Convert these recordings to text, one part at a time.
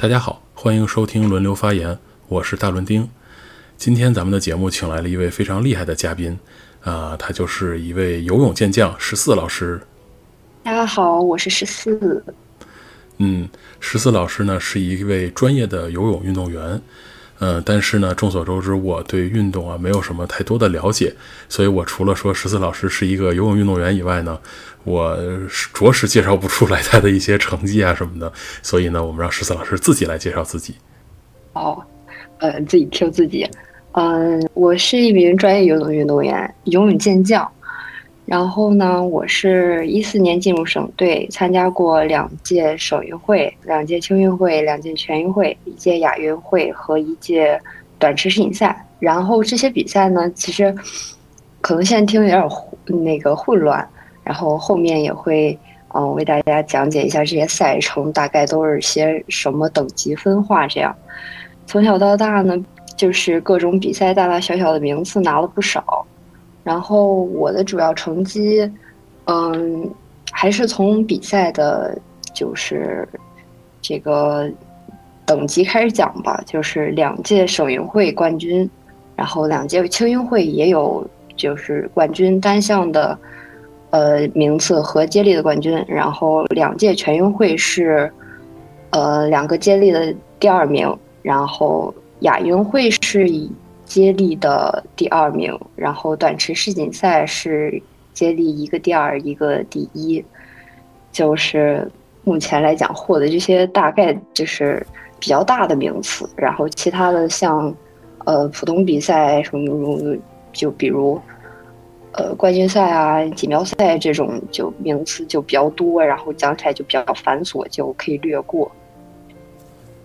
大家好，欢迎收听轮流发言，我是大伦丁。今天咱们的节目请来了一位非常厉害的嘉宾，啊，他就是一位游泳健将十四老师。大家好，我是十四。嗯，十四老师呢是一位专业的游泳运动员。嗯，但是呢，众所周知，我对运动啊没有什么太多的了解，所以我除了说十四老师是一个游泳运动员以外呢，我着实介绍不出来他的一些成绩啊什么的。所以呢，我们让十四老师自己来介绍自己。哦，呃，自己 Q 自己。嗯，我是一名专业游泳运动员，游泳健将。然后呢，我是一四年进入省队，参加过两届省运会、两届青运会、两届全运会、一届亚运会和一届短池世锦赛。然后这些比赛呢，其实可能现在听有点那个混乱。然后后面也会嗯为大家讲解一下这些赛程大概都是些什么等级分化。这样从小到大呢，就是各种比赛大大小小的名次拿了不少。然后我的主要成绩，嗯，还是从比赛的，就是这个等级开始讲吧。就是两届省运会冠军，然后两届青运会也有，就是冠军单项的，呃，名次和接力的冠军。然后两届全运会是，呃，两个接力的第二名。然后亚运会是以。接力的第二名，然后短池世锦赛是接力一个第二，一个第一，就是目前来讲获得这些大概就是比较大的名次，然后其他的像呃普通比赛什么，就比如呃冠军赛啊锦标赛这种就名次就比较多，然后讲起来就比较繁琐，就可以略过。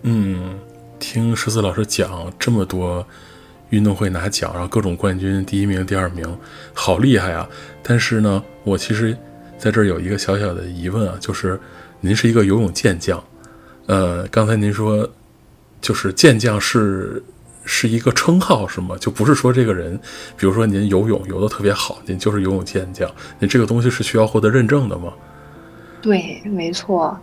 嗯，听十四老师讲这么多。运动会拿奖，然后各种冠军，第一名、第二名，好厉害啊！但是呢，我其实在这儿有一个小小的疑问啊，就是您是一个游泳健将，呃，刚才您说就是健将是是一个称号是吗？就不是说这个人，比如说您游泳游的特别好，您就是游泳健将，您这个东西是需要获得认证的吗？对，没错，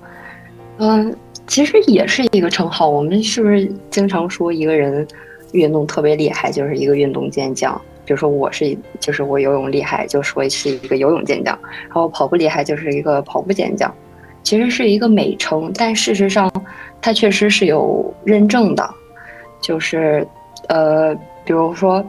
嗯，其实也是一个称号。我们是不是经常说一个人？运动特别厉害，就是一个运动健将。比如说我是，就是我游泳厉害，就说是一个游泳健将；然后跑步厉害，就是一个跑步健将。其实是一个美称，但事实上它确实是有认证的。就是，呃，比如说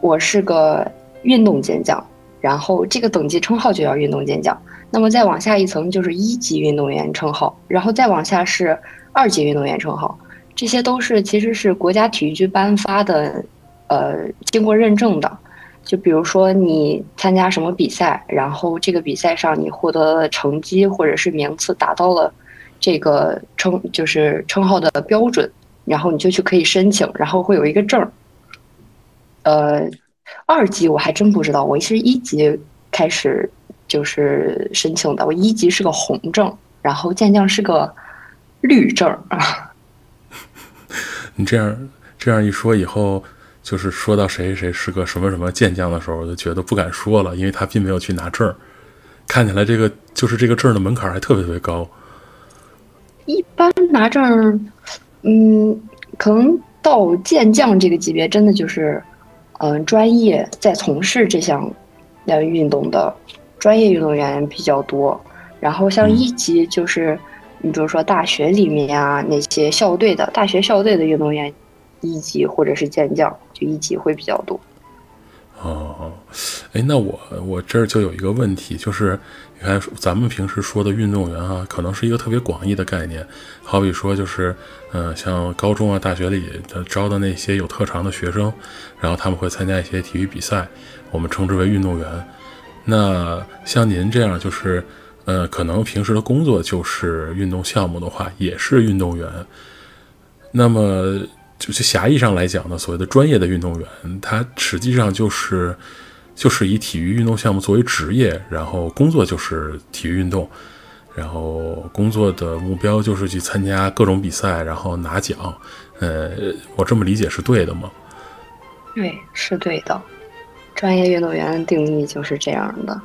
我是个运动健将，然后这个等级称号就叫运动健将。那么再往下一层就是一级运动员称号，然后再往下是二级运动员称号。这些都是其实是国家体育局颁发的，呃，经过认证的。就比如说你参加什么比赛，然后这个比赛上你获得的成绩或者是名次达到了这个称就是称号的标准，然后你就去可以申请，然后会有一个证儿。呃，二级我还真不知道，我是一级开始就是申请的，我一级是个红证，然后健将是个绿证啊。你这样这样一说，以后就是说到谁谁是个什么什么健将的时候，我就觉得不敢说了，因为他并没有去拿证儿。看起来这个就是这个证儿的门槛还特别特别高。一般拿证儿，嗯，可能到健将这个级别，真的就是，嗯，专业在从事这项呃运动的专业运动员比较多。然后像一级就是。你比如说大学里面啊，那些校队的大学校队的运动员，一级或者是健将，就一级会比较多。哦，哎，那我我这儿就有一个问题，就是你看咱们平时说的运动员啊，可能是一个特别广义的概念，好比说就是，嗯，像高中啊、大学里的招的那些有特长的学生，然后他们会参加一些体育比赛，我们称之为运动员。那像您这样就是。呃，可能平时的工作就是运动项目的话，也是运动员。那么，就是狭义上来讲呢，所谓的专业的运动员，他实际上就是就是以体育运动项目作为职业，然后工作就是体育运动，然后工作的目标就是去参加各种比赛，然后拿奖。呃，我这么理解是对的吗？对，是对的。专业运动员的定义就是这样的。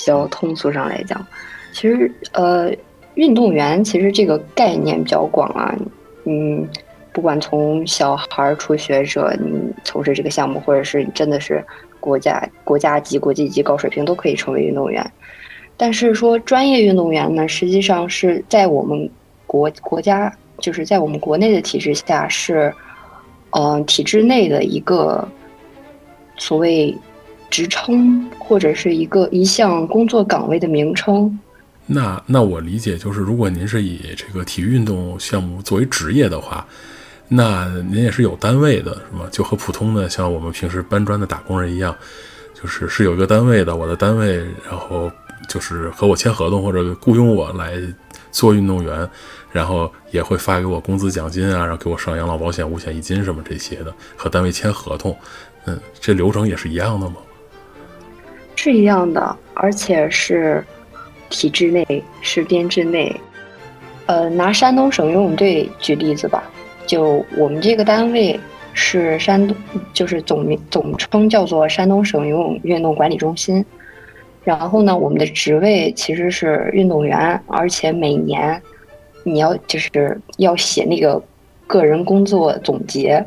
比较通俗上来讲，其实呃，运动员其实这个概念比较广啊。嗯，不管从小孩、初学者，你从事这个项目，或者是真的是国家国家级、国际级高水平，都可以成为运动员。但是说专业运动员呢，实际上是在我们国国家，就是在我们国内的体制下是，嗯，体制内的一个所谓职称或者是一个一项工作岗位的名称。那那我理解就是，如果您是以这个体育运动项目作为职业的话，那您也是有单位的，是吗？就和普通的像我们平时搬砖的打工人一样，就是是有一个单位的，我的单位，然后就是和我签合同或者雇佣我来做运动员，然后也会发给我工资奖金啊，然后给我上养老保险、五险一金什么这些的，和单位签合同，嗯，这流程也是一样的吗？是一样的，而且是。体制内是编制内，呃，拿山东省游泳队举例子吧，就我们这个单位是山东，就是总名总称叫做山东省游泳运动管理中心。然后呢，我们的职位其实是运动员，而且每年你要就是要写那个个人工作总结。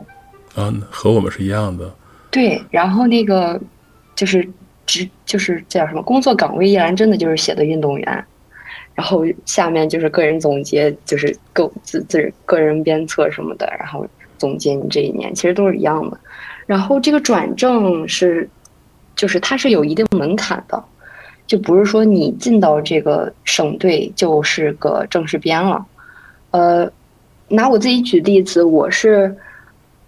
啊，和我们是一样的。对，然后那个就是。职就是叫什么工作岗位一栏，真的就是写的运动员，然后下面就是个人总结，就是个自自个人鞭策什么的，然后总结你这一年，其实都是一样的。然后这个转正是，就是它是有一定门槛的，就不是说你进到这个省队就是个正式编了。呃，拿我自己举例子，我是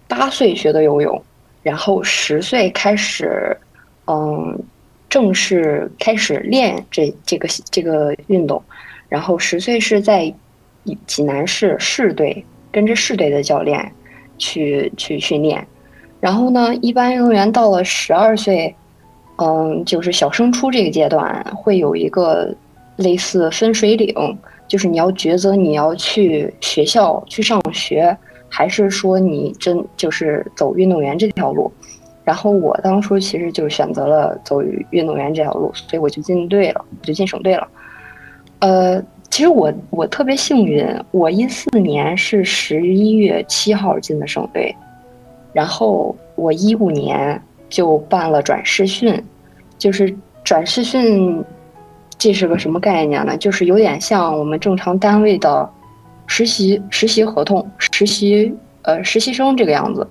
八岁学的游泳，然后十岁开始。嗯，正式开始练这这个这个运动，然后十岁是在济南市市队跟着市队的教练去去训练，然后呢，一般运动员到了十二岁，嗯，就是小升初这个阶段会有一个类似分水岭，就是你要抉择你要去学校去上学，还是说你真就是走运动员这条路。然后我当初其实就选择了走运动员这条路，所以我就进队了，就进省队了。呃，其实我我特别幸运，我一四年是十一月七号进的省队，然后我一五年就办了转试训，就是转试训，这是个什么概念呢？就是有点像我们正常单位的实习实习合同，实习呃实习生这个样子。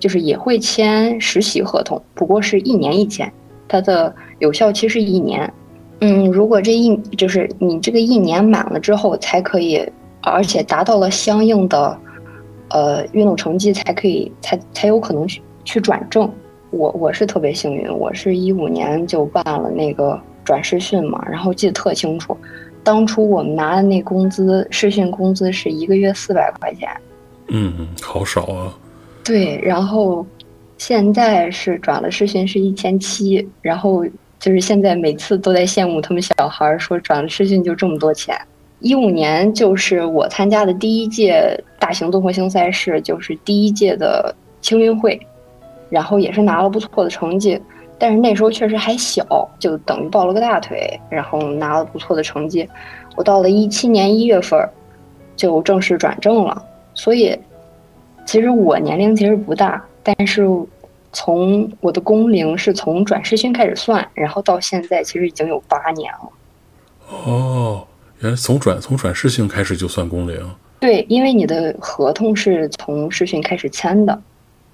就是也会签实习合同，不过是一年一签，它的有效期是一年。嗯，如果这一就是你这个一年满了之后才可以，而且达到了相应的呃运动成绩，才可以才才有可能去去转正。我我是特别幸运，我是一五年就办了那个转试训嘛，然后记得特清楚，当初我们拿的那工资试训工资是一个月四百块钱。嗯，好少啊。对，然后现在是转了试训是一千七，然后就是现在每次都在羡慕他们小孩儿说转了试训就这么多钱。一五年就是我参加的第一届大型综合性赛事，就是第一届的青运会，然后也是拿了不错的成绩，但是那时候确实还小，就等于抱了个大腿，然后拿了不错的成绩。我到了一七年一月份就正式转正了，所以。其实我年龄其实不大，但是从我的工龄是从转试训开始算，然后到现在其实已经有八年了。哦，原来从转从转试训开始就算工龄？对，因为你的合同是从试训开始签的，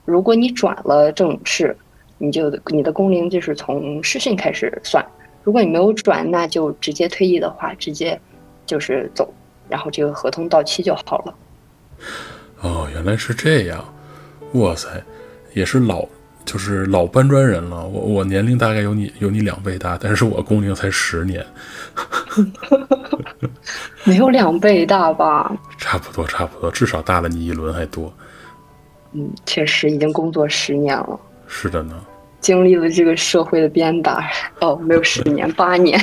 如果你转了正式，你就你的工龄就是从试训开始算；如果你没有转，那就直接退役的话，直接就是走，然后这个合同到期就好了。哦，原来是这样，哇塞，也是老，就是老搬砖人了。我我年龄大概有你有你两倍大，但是我工龄才十年，没有两倍大吧？差不多，差不多，至少大了你一轮还多。嗯，确实已经工作十年了。是的呢，经历了这个社会的鞭打。哦，没有十年，八年。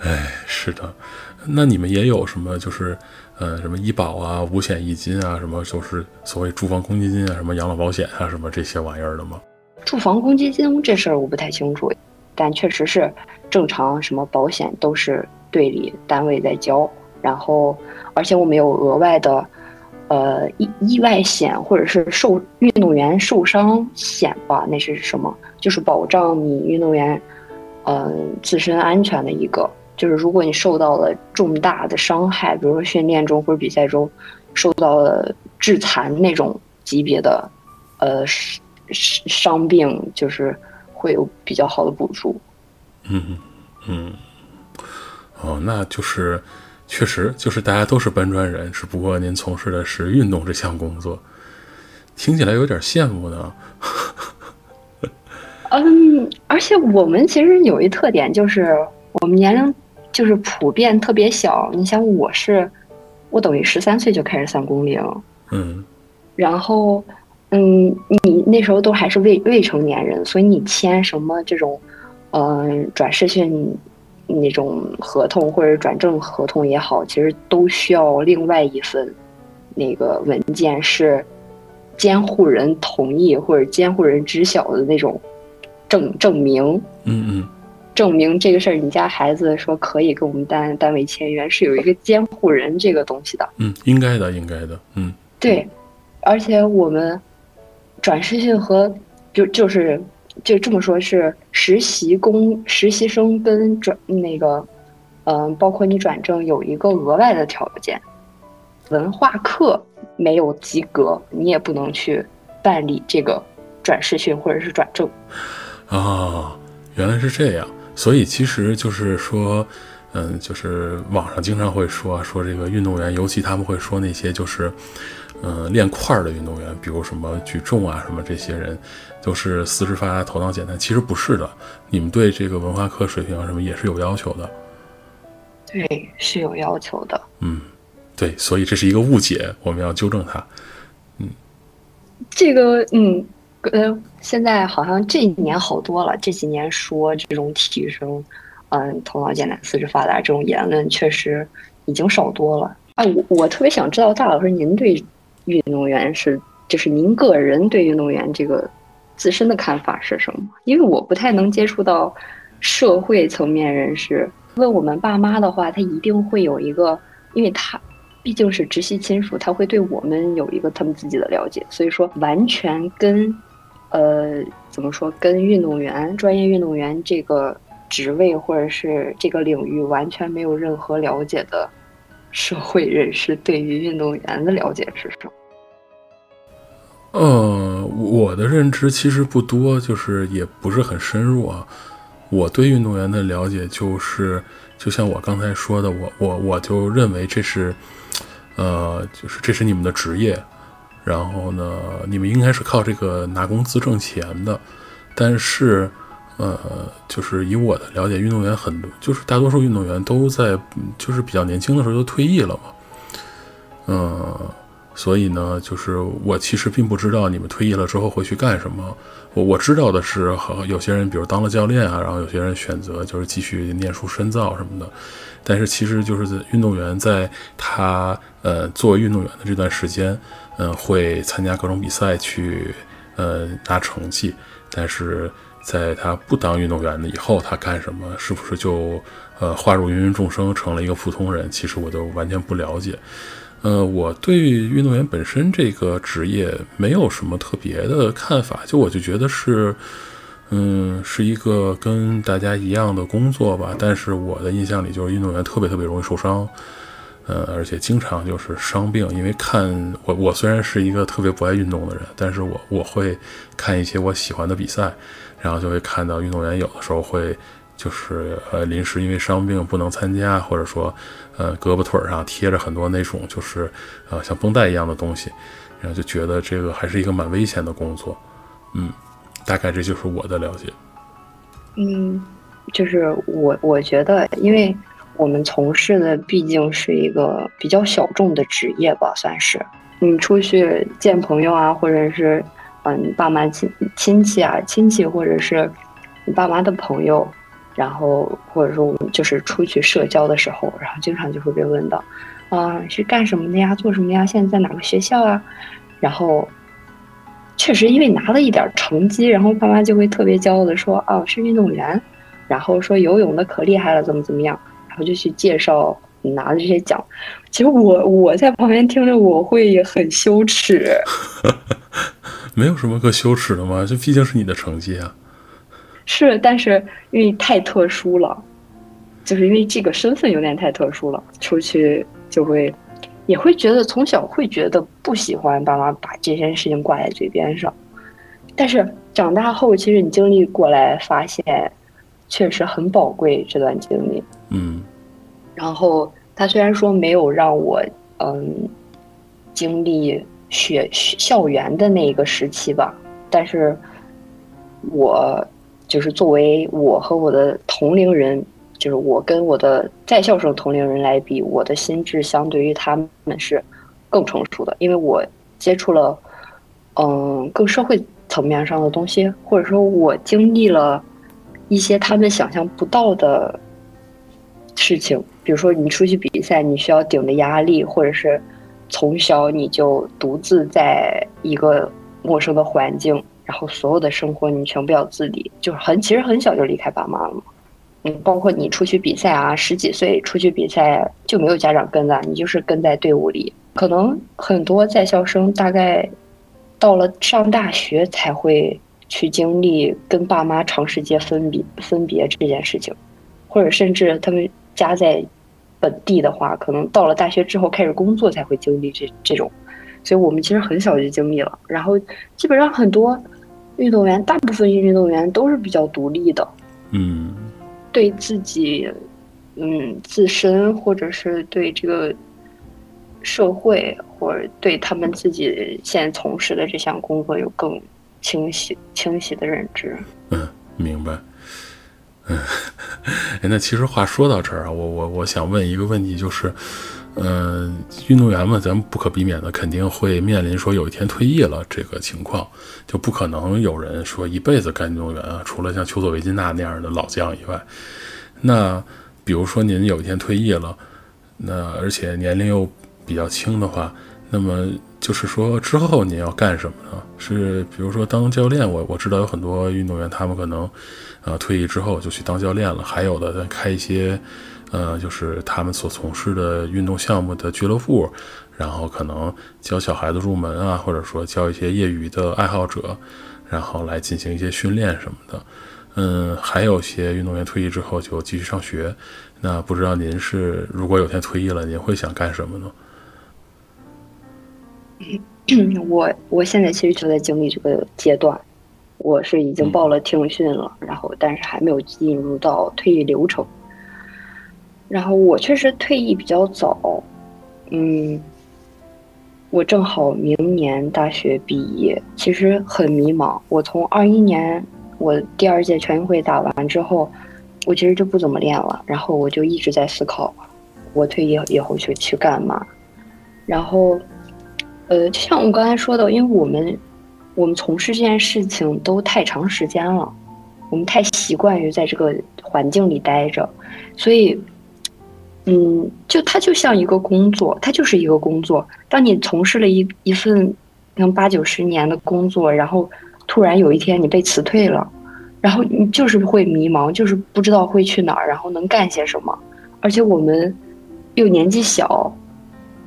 哎，是的，那你们也有什么就是？呃，什么医保啊、五险一金啊，什么就是所谓住房公积金啊，什么养老保险啊，什么这些玩意儿的吗？住房公积金这事儿我不太清楚，但确实是正常，什么保险都是队里单位在交，然后而且我们有额外的，呃意意外险或者是受运动员受伤险吧，那是什么？就是保障你运动员嗯自身安全的一个，就是如果你受到了重大的伤害，比如说训练中或者比赛中受到了致残那种级别的呃伤伤病，就是会有比较好的补助。嗯嗯，哦，那就是确实就是大家都是搬砖人，只不过您从事的是运动这项工作，听起来有点羡慕呢。嗯，而且我们其实有一特点，就是我们年龄就是普遍特别小。你想，我是我等于十三岁就开始三公龄，嗯，然后嗯，你那时候都还是未未成年人，所以你签什么这种。嗯，转世讯那种合同或者转正合同也好，其实都需要另外一份那个文件，是监护人同意或者监护人知晓的那种证证明。嗯嗯，证明这个事儿，你家孩子说可以跟我们单单位签约，是有一个监护人这个东西的。嗯，应该的，应该的。嗯，对，而且我们转视讯和就就是。就这么说，是实习工、实习生跟转那个，嗯，包括你转正有一个额外的条件，文化课没有及格，你也不能去办理这个转试训或者是转正。啊，原来是这样，所以其实就是说，嗯，就是网上经常会说说这个运动员，尤其他们会说那些就是，嗯，练块儿的运动员，比如什么举重啊什么这些人。都是四肢发达、头脑简单，其实不是的。你们对这个文化课水平啊什么也是有要求的。对，是有要求的。嗯，对，所以这是一个误解，我们要纠正它。嗯，这个，嗯，呃，现在好像这几年好多了。这几年说这种提升，嗯，头脑简单、四肢发达这种言论，确实已经少多了。啊，我我特别想知道，大老师您对运动员是，就是您个人对运动员这个。自身的看法是什么？因为我不太能接触到社会层面人士。问我们爸妈的话，他一定会有一个，因为他毕竟是直系亲属，他会对我们有一个他们自己的了解。所以说，完全跟呃怎么说，跟运动员、专业运动员这个职位或者是这个领域完全没有任何了解的社会人士，对于运动员的了解是什么？呃，我的认知其实不多，就是也不是很深入啊。我对运动员的了解就是，就像我刚才说的，我我我就认为这是，呃，就是这是你们的职业，然后呢，你们应该是靠这个拿工资挣钱的。但是，呃，就是以我的了解，运动员很多，就是大多数运动员都在，就是比较年轻的时候就退役了嘛，嗯。所以呢，就是我其实并不知道你们退役了之后会去干什么。我我知道的是，和有些人比如当了教练啊，然后有些人选择就是继续念书深造什么的。但是其实就是运动员在他呃作为运动员的这段时间，嗯，会参加各种比赛去呃拿成绩。但是在他不当运动员的以后，他干什么？是不是就呃化入芸芸众生成了一个普通人？其实我都完全不了解。呃，我对运动员本身这个职业没有什么特别的看法，就我就觉得是，嗯，是一个跟大家一样的工作吧。但是我的印象里，就是运动员特别特别容易受伤，呃，而且经常就是伤病。因为看我，我虽然是一个特别不爱运动的人，但是我我会看一些我喜欢的比赛，然后就会看到运动员有的时候会。就是呃，临时因为伤病不能参加，或者说，呃，胳膊腿上贴着很多那种就是呃像绷带一样的东西，然后就觉得这个还是一个蛮危险的工作，嗯，大概这就是我的了解。嗯，就是我我觉得，因为我们从事的毕竟是一个比较小众的职业吧，算是你出去见朋友啊，或者是嗯爸妈亲亲戚啊亲戚，或者是你爸妈的朋友。然后或者说我们就是出去社交的时候，然后经常就会被问到，啊是干什么的呀？做什么呀？现在在哪个学校啊？然后确实因为拿了一点成绩，然后爸妈就会特别骄傲的说，哦是运动员，然后说游泳的可厉害了，怎么怎么样，然后就去介绍拿的这些奖，其实我我在旁边听着我会很羞耻。没有什么可羞耻的嘛，这毕竟是你的成绩啊。是，但是因为太特殊了，就是因为这个身份有点太特殊了，出去就会也会觉得从小会觉得不喜欢爸妈把这件事情挂在嘴边上，但是长大后其实你经历过来发现，确实很宝贵这段经历。嗯。然后他虽然说没有让我嗯经历学校园的那个时期吧，但是我。就是作为我和我的同龄人，就是我跟我的在校生同龄人来比，我的心智相对于他们是更成熟的，因为我接触了嗯更社会层面上的东西，或者说我经历了一些他们想象不到的事情，比如说你出去比赛，你需要顶着压力，或者是从小你就独自在一个陌生的环境。然后所有的生活你全部要自理，就是很其实很小就离开爸妈了嘛。嗯，包括你出去比赛啊，十几岁出去比赛就没有家长跟着，你就是跟在队伍里。可能很多在校生大概到了上大学才会去经历跟爸妈长时间分别分别这件事情，或者甚至他们家在本地的话，可能到了大学之后开始工作才会经历这这种。所以我们其实很小就经历了，然后基本上很多运动员，大部分运动员都是比较独立的，嗯，对自己，嗯，自身或者是对这个社会或者对他们自己现在从事的这项工作有更清晰清晰的认知。嗯，明白。嗯，那其实话说到这儿啊，我我我想问一个问题，就是。嗯，运动员们，咱们不可避免的肯定会面临说有一天退役了这个情况，就不可能有人说一辈子干运动员啊，除了像丘索维金娜那样的老将以外。那比如说您有一天退役了，那而且年龄又比较轻的话，那么就是说之后您要干什么呢？是比如说当教练，我我知道有很多运动员他们可能，呃，退役之后就去当教练了，还有的开一些。呃，就是他们所从事的运动项目的俱乐部，然后可能教小孩子入门啊，或者说教一些业余的爱好者，然后来进行一些训练什么的。嗯，还有些运动员退役之后就继续上学。那不知道您是如果有天退役了，您会想干什么呢？我我现在其实就在经历这个阶段，我是已经报了听训了，然后但是还没有进入到退役流程。然后我确实退役比较早，嗯，我正好明年大学毕业，其实很迷茫。我从二一年我第二届全运会打完之后，我其实就不怎么练了，然后我就一直在思考，我退役以后去去干嘛。然后，呃，就像我刚才说的，因为我们我们从事这件事情都太长时间了，我们太习惯于在这个环境里待着，所以。嗯，就它就像一个工作，它就是一个工作。当你从事了一一份，能八九十年的工作，然后突然有一天你被辞退了，然后你就是会迷茫，就是不知道会去哪儿，然后能干些什么。而且我们又年纪小，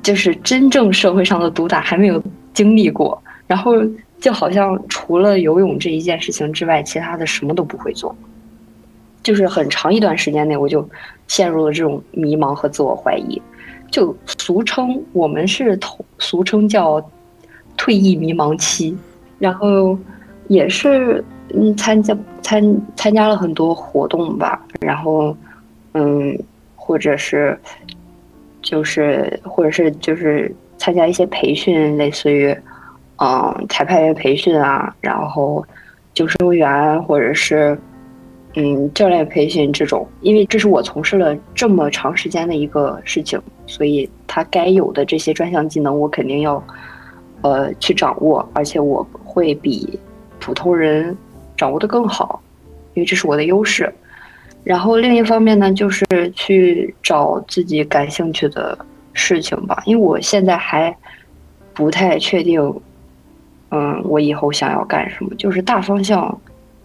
就是真正社会上的毒打还没有经历过，然后就好像除了游泳这一件事情之外，其他的什么都不会做。就是很长一段时间内，我就陷入了这种迷茫和自我怀疑，就俗称我们是同俗称叫退役迷茫期，然后也是嗯参加参参加了很多活动吧，然后嗯或者是就是或者是就是参加一些培训，类似于嗯裁判员培训啊，然后救生员或者是。嗯，教练培训这种，因为这是我从事了这么长时间的一个事情，所以他该有的这些专项技能，我肯定要，呃，去掌握，而且我会比普通人掌握的更好，因为这是我的优势。然后另一方面呢，就是去找自己感兴趣的事情吧，因为我现在还不太确定，嗯，我以后想要干什么，就是大方向。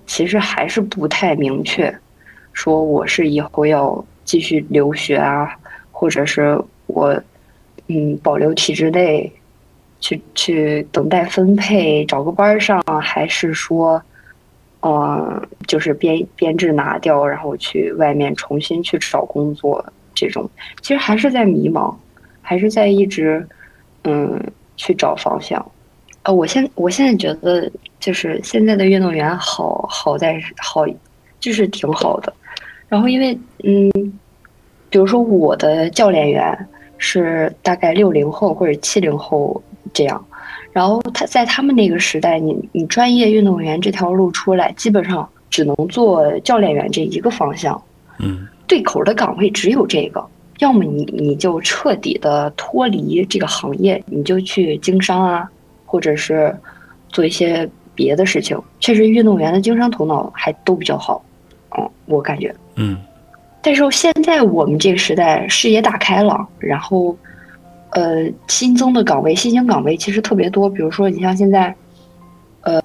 其实还是不太明确，说我是以后要继续留学啊，或者是我嗯保留体制内，去去等待分配找个班上，还是说，嗯，就是编编制拿掉，然后去外面重新去找工作，这种其实还是在迷茫，还是在一直嗯去找方向。呃，我现我现在觉得就是现在的运动员好好在好，就是挺好的。然后因为嗯，比如说我的教练员是大概六零后或者七零后这样，然后他在他们那个时代，你你专业运动员这条路出来，基本上只能做教练员这一个方向，嗯，对口的岗位只有这个，要么你你就彻底的脱离这个行业，你就去经商啊。或者是做一些别的事情，确实运动员的经商头脑还都比较好，嗯，我感觉，嗯。但是现在我们这个时代视野打开了，然后，呃，新增的岗位、新兴岗位其实特别多。比如说，你像现在，呃，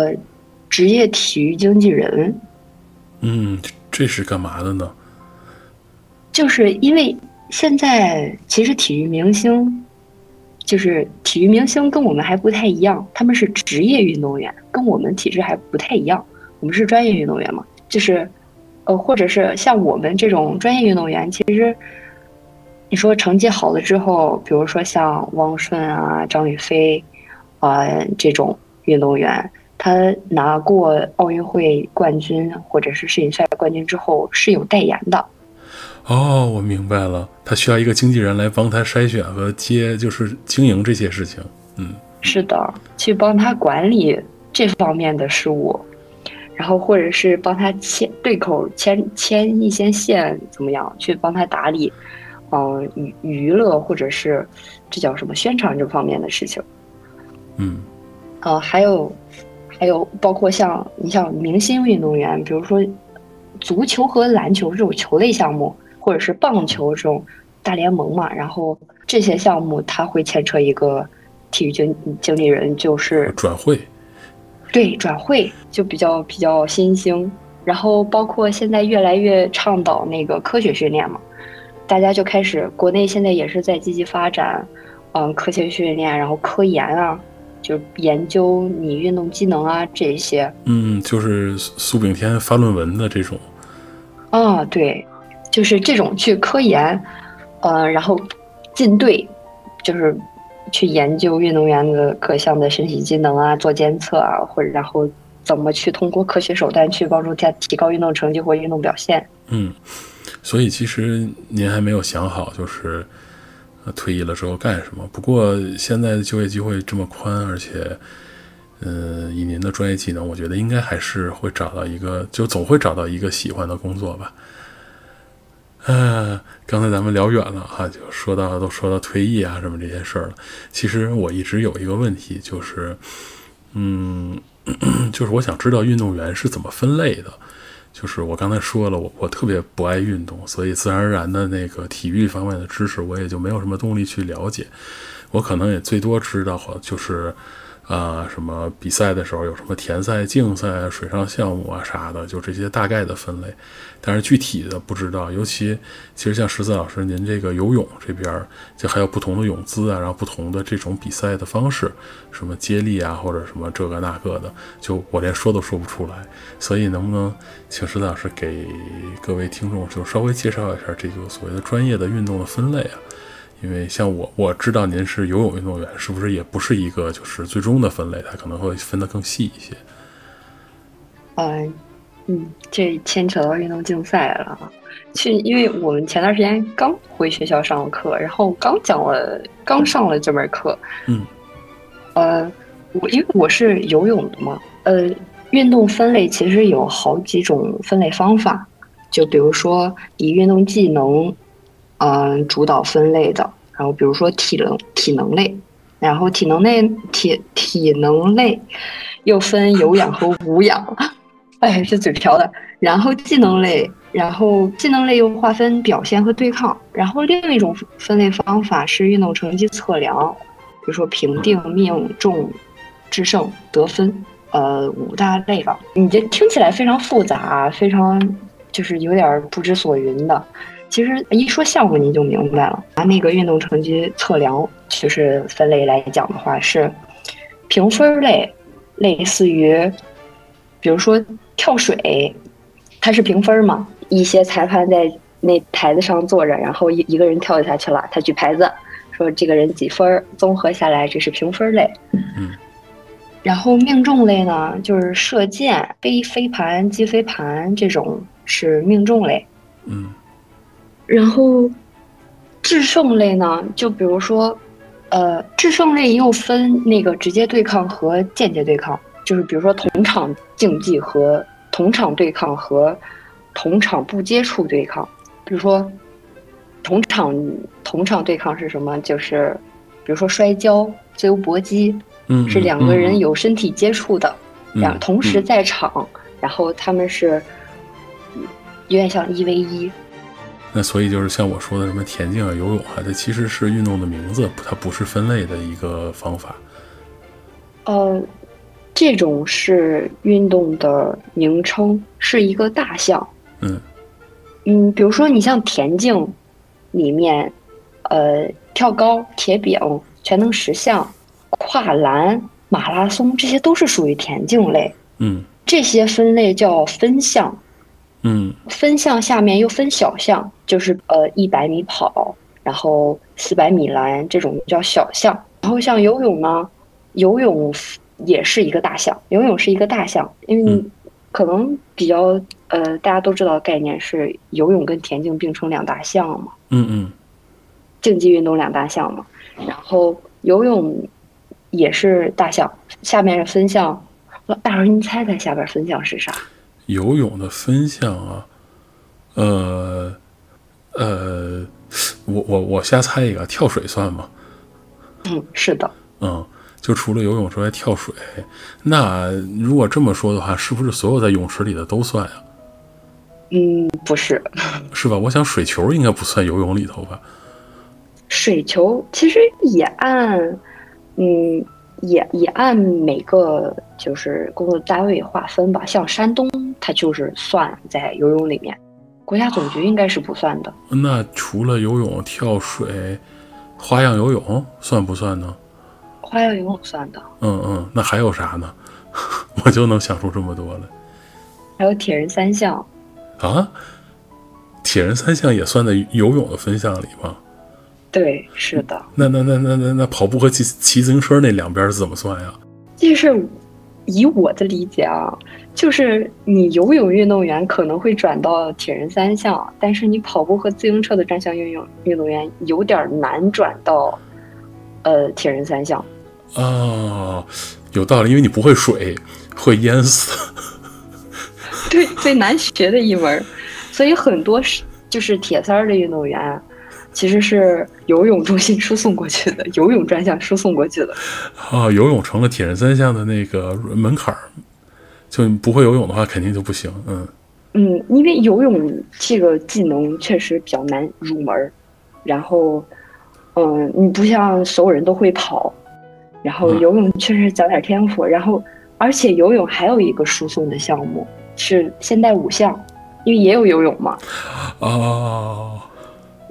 职业体育经纪人，嗯，这是干嘛的呢？就是因为现在其实体育明星。就是体育明星跟我们还不太一样，他们是职业运动员，跟我们体质还不太一样。我们是专业运动员嘛，就是，呃，或者是像我们这种专业运动员，其实，你说成绩好了之后，比如说像汪顺啊、张雨霏，啊这种运动员，他拿过奥运会冠军或者是世锦赛冠军之后是有代言的。哦，我明白了，他需要一个经纪人来帮他筛选和接，就是经营这些事情。嗯，是的，去帮他管理这方面的事务，然后或者是帮他牵对口牵牵一些线，怎么样？去帮他打理，嗯，娱娱乐或者是这叫什么宣传这方面的事情。嗯，呃，还有还有包括像你像明星运动员，比如说足球和篮球这种球类项目。或者是棒球这种大联盟嘛，然后这些项目它会牵扯一个体育经经理人，就是转会，对转会就比较比较新兴。然后包括现在越来越倡导那个科学训练嘛，大家就开始国内现在也是在积极发展，嗯，科学训练，然后科研啊，就研究你运动机能啊这些。嗯，就是苏炳添发论文的这种。啊，对。就是这种去科研，呃，然后进队，就是去研究运动员的各项的身体机能啊，做监测啊，或者然后怎么去通过科学手段去帮助他提高运动成绩或运动表现。嗯，所以其实您还没有想好，就是退役了之后干什么。不过现在的就业机会这么宽，而且，嗯，以您的专业技能，我觉得应该还是会找到一个，就总会找到一个喜欢的工作吧。嗯，刚才咱们聊远了哈，就说到都说到退役啊什么这些事儿了。其实我一直有一个问题，就是，嗯，就是我想知道运动员是怎么分类的。就是我刚才说了，我我特别不爱运动，所以自然而然的那个体育方面的知识，我也就没有什么动力去了解。我可能也最多知道就是。啊，什么比赛的时候有什么田赛、竞赛、水上项目啊啥的，就这些大概的分类，但是具体的不知道。尤其其实像十四老师您这个游泳这边，就还有不同的泳姿啊，然后不同的这种比赛的方式，什么接力啊或者什么这个那个的，就我连说都说不出来。所以能不能请十四老师给各位听众就稍微介绍一下这个所谓的专业的运动的分类啊？因为像我，我知道您是游泳运动员，是不是也不是一个就是最终的分类？它可能会分得更细一些。嗯嗯，这牵扯到运动竞赛了。去，因为我们前段时间刚回学校上课，然后刚讲了，刚上了这门课。嗯。呃，我因为我是游泳的嘛，呃，运动分类其实有好几种分类方法，就比如说以运动技能。嗯，主导分类的，然后比如说体能体能类，然后体能类体体能类又分有氧和无氧，哎，这嘴瓢的。然后技能类，然后技能类又划分表现和对抗。然后另一种分类方法是运动成绩测量，比如说评定、命中、制胜、得分，呃，五大类吧。你这听起来非常复杂，非常就是有点不知所云的。其实一说项目您就明白了，拿那个运动成绩测量就是分类来讲的话是评分类，类似于比如说跳水，它是评分嘛，一些裁判在那台子上坐着，然后一一个人跳下去了，他举牌子说这个人几分，综合下来这是评分类。嗯。然后命中类呢，就是射箭、飞飞盘、击飞盘这种是命中类。嗯。然后制胜类呢，就比如说，呃，制胜类又分那个直接对抗和间接对抗，就是比如说同场竞技和同场对抗和同场不接触对抗。比如说同场同场对抗是什么？就是比如说摔跤、自由搏击。嗯，是两个人有身体接触的，两同时在场，然后他们是有点像一 v 一。那所以就是像我说的什么田径啊、游泳啊，它其实是运动的名字，它不是分类的一个方法。呃，这种是运动的名称，是一个大项。嗯嗯，比如说你像田径里面，呃，跳高、铁饼、全能十项。跨栏、马拉松，这些都是属于田径类。嗯，这些分类叫分项。嗯，分项下面又分小项，就是呃一百米跑，然后四百米栏这种叫小项。然后像游泳呢，游泳也是一个大项，游泳是一个大项，因为可能比较呃大家都知道的概念是游泳跟田径并称两大项嘛。嗯嗯，竞技运动两大项嘛，然后游泳。也是大项，下面是分项。大伙儿，您猜猜下边分项是啥？游泳的分项啊，呃，呃，我我我瞎猜一个，跳水算吗？嗯，是的。嗯，就除了游泳之外，跳水。那如果这么说的话，是不是所有在泳池里的都算呀？嗯，不是。是吧？我想水球应该不算游泳里头吧？水球其实也按。嗯，也也按每个就是工作单位划分吧。像山东，它就是算在游泳里面，国家总局应该是不算的。那除了游泳、跳水、花样游泳，算不算呢？花样游泳算的。嗯嗯，那还有啥呢？我就能想出这么多了。还有铁人三项。啊？铁人三项也算在游泳的分项里吗？对，是的。那那那那那那跑步和骑骑自行车那两边是怎么算呀？就是以我的理解啊，就是你游泳运动员可能会转到铁人三项，但是你跑步和自行车的专项运动运动员有点难转到呃铁人三项。哦，有道理，因为你不会水，会淹死。对，最难学的一门，所以很多是就是铁三儿的运动员。其实是游泳中心输送过去的，游泳专项输送过去的。啊，游泳成了铁人三项的那个门槛儿，就不会游泳的话，肯定就不行。嗯嗯，因为游泳这个技能确实比较难入门，然后，嗯，你不像所有人都会跑，然后游泳确实讲点天赋，然后而且游泳还有一个输送的项目是现代五项，因为也有游泳嘛。哦。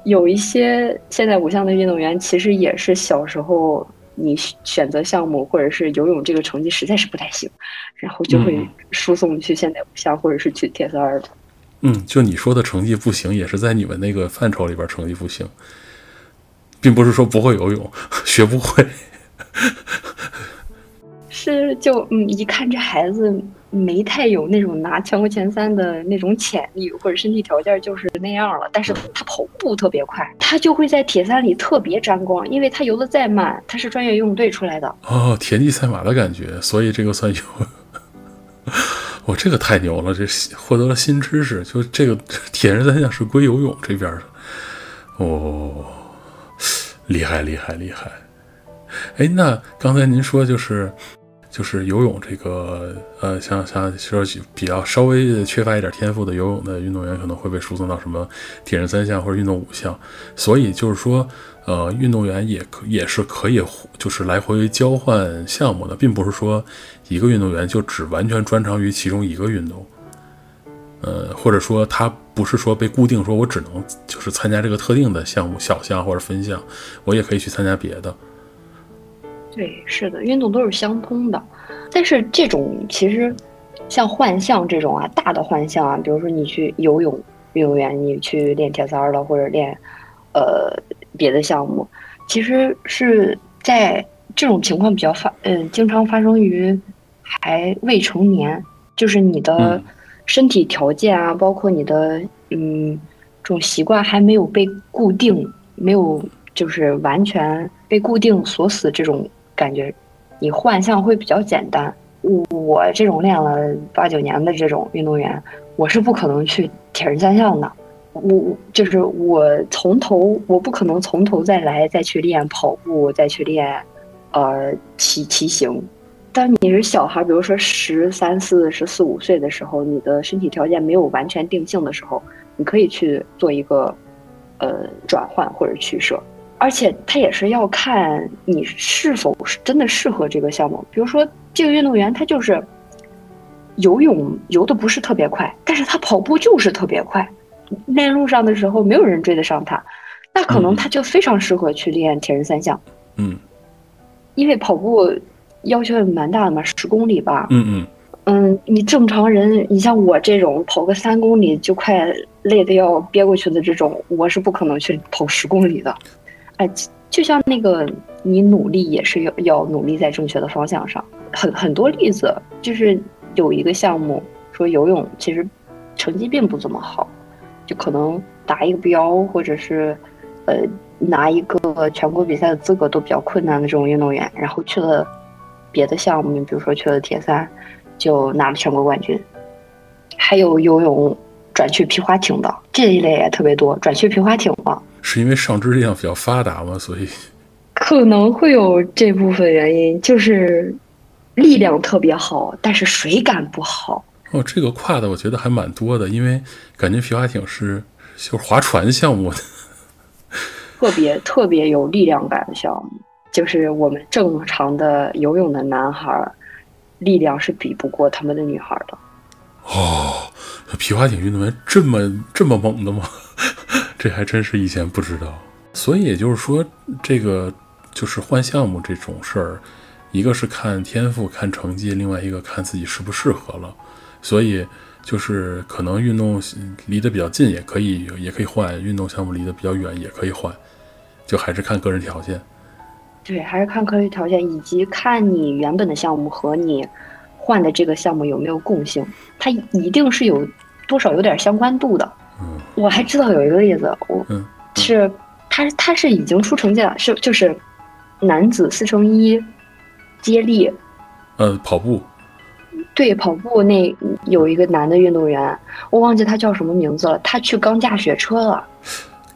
有一些现在五项的运动员，其实也是小时候你选择项目或者是游泳这个成绩实在是不太行，然后就会输送去现代五项或者是去铁三二的。嗯，就你说的成绩不行，也是在你们那个范畴里边成绩不行，并不是说不会游泳，学不会。是，就嗯，一看这孩子。没太有那种拿全国前三的那种潜力，或者身体条件就是那样了。但是他跑步特别快，他就会在铁三里特别沾光，因为他游的再慢，他是专业游泳队出来的。哦，田忌赛马的感觉，所以这个算有。我这个太牛了，这获得了新知识。就这个铁人三项是归游泳这边的。哦，厉害厉害厉害。哎，那刚才您说就是。就是游泳这个，呃，像像说比较稍微缺乏一点天赋的游泳的运动员，可能会被输送到什么铁人三项或者运动五项。所以就是说，呃，运动员也可也是可以就是来回交换项目的，并不是说一个运动员就只完全专长于其中一个运动。呃，或者说他不是说被固定，说我只能就是参加这个特定的项目小项或者分项，我也可以去参加别的。对，是的，运动都是相通的，但是这种其实像幻象这种啊，大的幻象啊，比如说你去游泳运动员，你去练铁三了，或者练呃别的项目，其实是在这种情况比较发，嗯，经常发生于还未成年，就是你的身体条件啊，包括你的嗯这种习惯还没有被固定，没有就是完全被固定锁死这种。感觉你换项会比较简单。我这种练了八九年的这种运动员，我是不可能去铁人三项的。我就是我从头，我不可能从头再来再去练跑步，再去练呃骑骑行。当你是小孩，比如说十三四、十四五岁的时候，你的身体条件没有完全定性的时候，你可以去做一个呃转换或者取舍。而且他也是要看你是否是真的适合这个项目。比如说，这个运动员他就是游泳游的不是特别快，但是他跑步就是特别快。练路上的时候没有人追得上他，那可能他就非常适合去练铁人三项。嗯，因为跑步要求也蛮大的嘛，十公里吧。嗯嗯嗯，你正常人，你像我这种跑个三公里就快累得要憋过去的这种，我是不可能去跑十公里的。哎，就像那个，你努力也是要要努力在正确的方向上。很很多例子，就是有一个项目说游泳其实成绩并不怎么好，就可能达一个标或者是呃拿一个全国比赛的资格都比较困难的这种运动员，然后去了别的项目，比如说去了铁三，就拿了全国冠军。还有游泳转去皮划艇的这一类也特别多，转去皮划艇了。是因为上肢力量比较发达吗？所以可能会有这部分原因，就是力量特别好，但是水感不好。哦，这个跨的我觉得还蛮多的，因为感觉皮划艇是就是划船项目的，特别特别有力量感的项目，就是我们正常的游泳的男孩力量是比不过他们的女孩的。哦，皮划艇运动员这么这么猛的吗？这还真是以前不知道，所以也就是说，这个就是换项目这种事儿，一个是看天赋、看成绩，另外一个看自己适不适合了。所以就是可能运动离得比较近也可以，也可以换；运动项目离得比较远也可以换，就还是看个人条件。对，还是看个人条件，以及看你原本的项目和你换的这个项目有没有共性，它一定是有多少有点相关度的。我还知道有一个例子，我是他他是已经出成绩了，是就是男子四乘一接力，呃，跑步，对，跑步那有一个男的运动员，我忘记他叫什么名字了，他去钢架雪车了。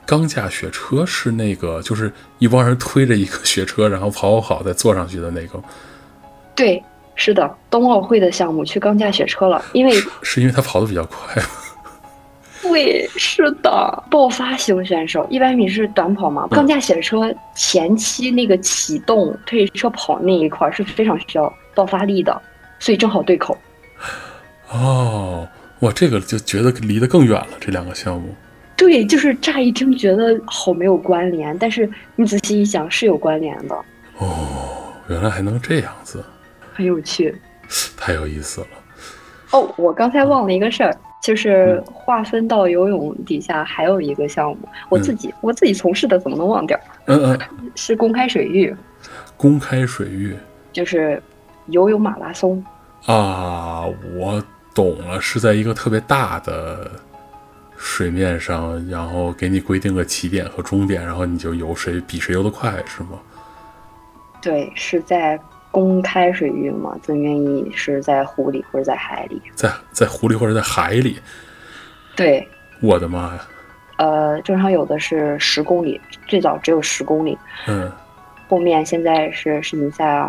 钢架雪车是那个，就是一帮人推着一个雪车，然后跑跑跑再坐上去的那个。对，是的，冬奥会的项目去钢架雪车了，因为是因为他跑得比较快。对，是的，爆发型选手，一百米是短跑嘛？钢架雪车前期那个启动推车跑那一块是非常需要爆发力的，所以正好对口。哦，哇，这个就觉得离得更远了，这两个项目。对，就是乍一听觉得好没有关联，但是你仔细一想是有关联的。哦，原来还能这样子，很有趣，太有意思了。哦，我刚才忘了一个事儿。就是划分到游泳底下还有一个项目，我自己我自己从事的怎么能忘掉？嗯嗯，是公开水域。公开水域就是游泳马拉松啊，我懂了，是在一个特别大的水面上，然后给你规定个起点和终点，然后你就游谁比谁游得快，是吗？对，是在。公开水域嘛，更愿意是在湖里或者在海里，在在湖里或者在海里。对，我的妈呀！呃，正常有的是十公里，最早只有十公里。嗯。后面现在是世锦赛啊，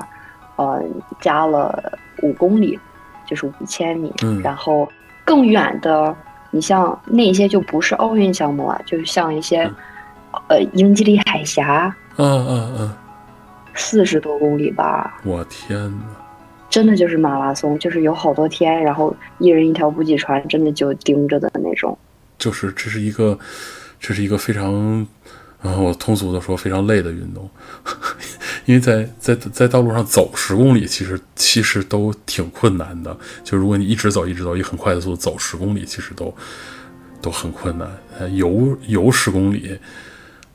呃，加了五公里，就是五千米。嗯。然后更远的，你像那些就不是奥运项目了，就是像一些呃英吉利海峡。嗯嗯嗯。四十多公里吧！我天哪！真的就是马拉松，就是有好多天，然后一人一条补给船，真的就盯着的那种。就是这是一个，这是一个非常，啊，我通俗的说非常累的运动，因为在在在道路上走十公里，其实其实都挺困难的。就如果你一直走一直走，以很快的速度走十公里，其实都都很困难。呃游游十公里，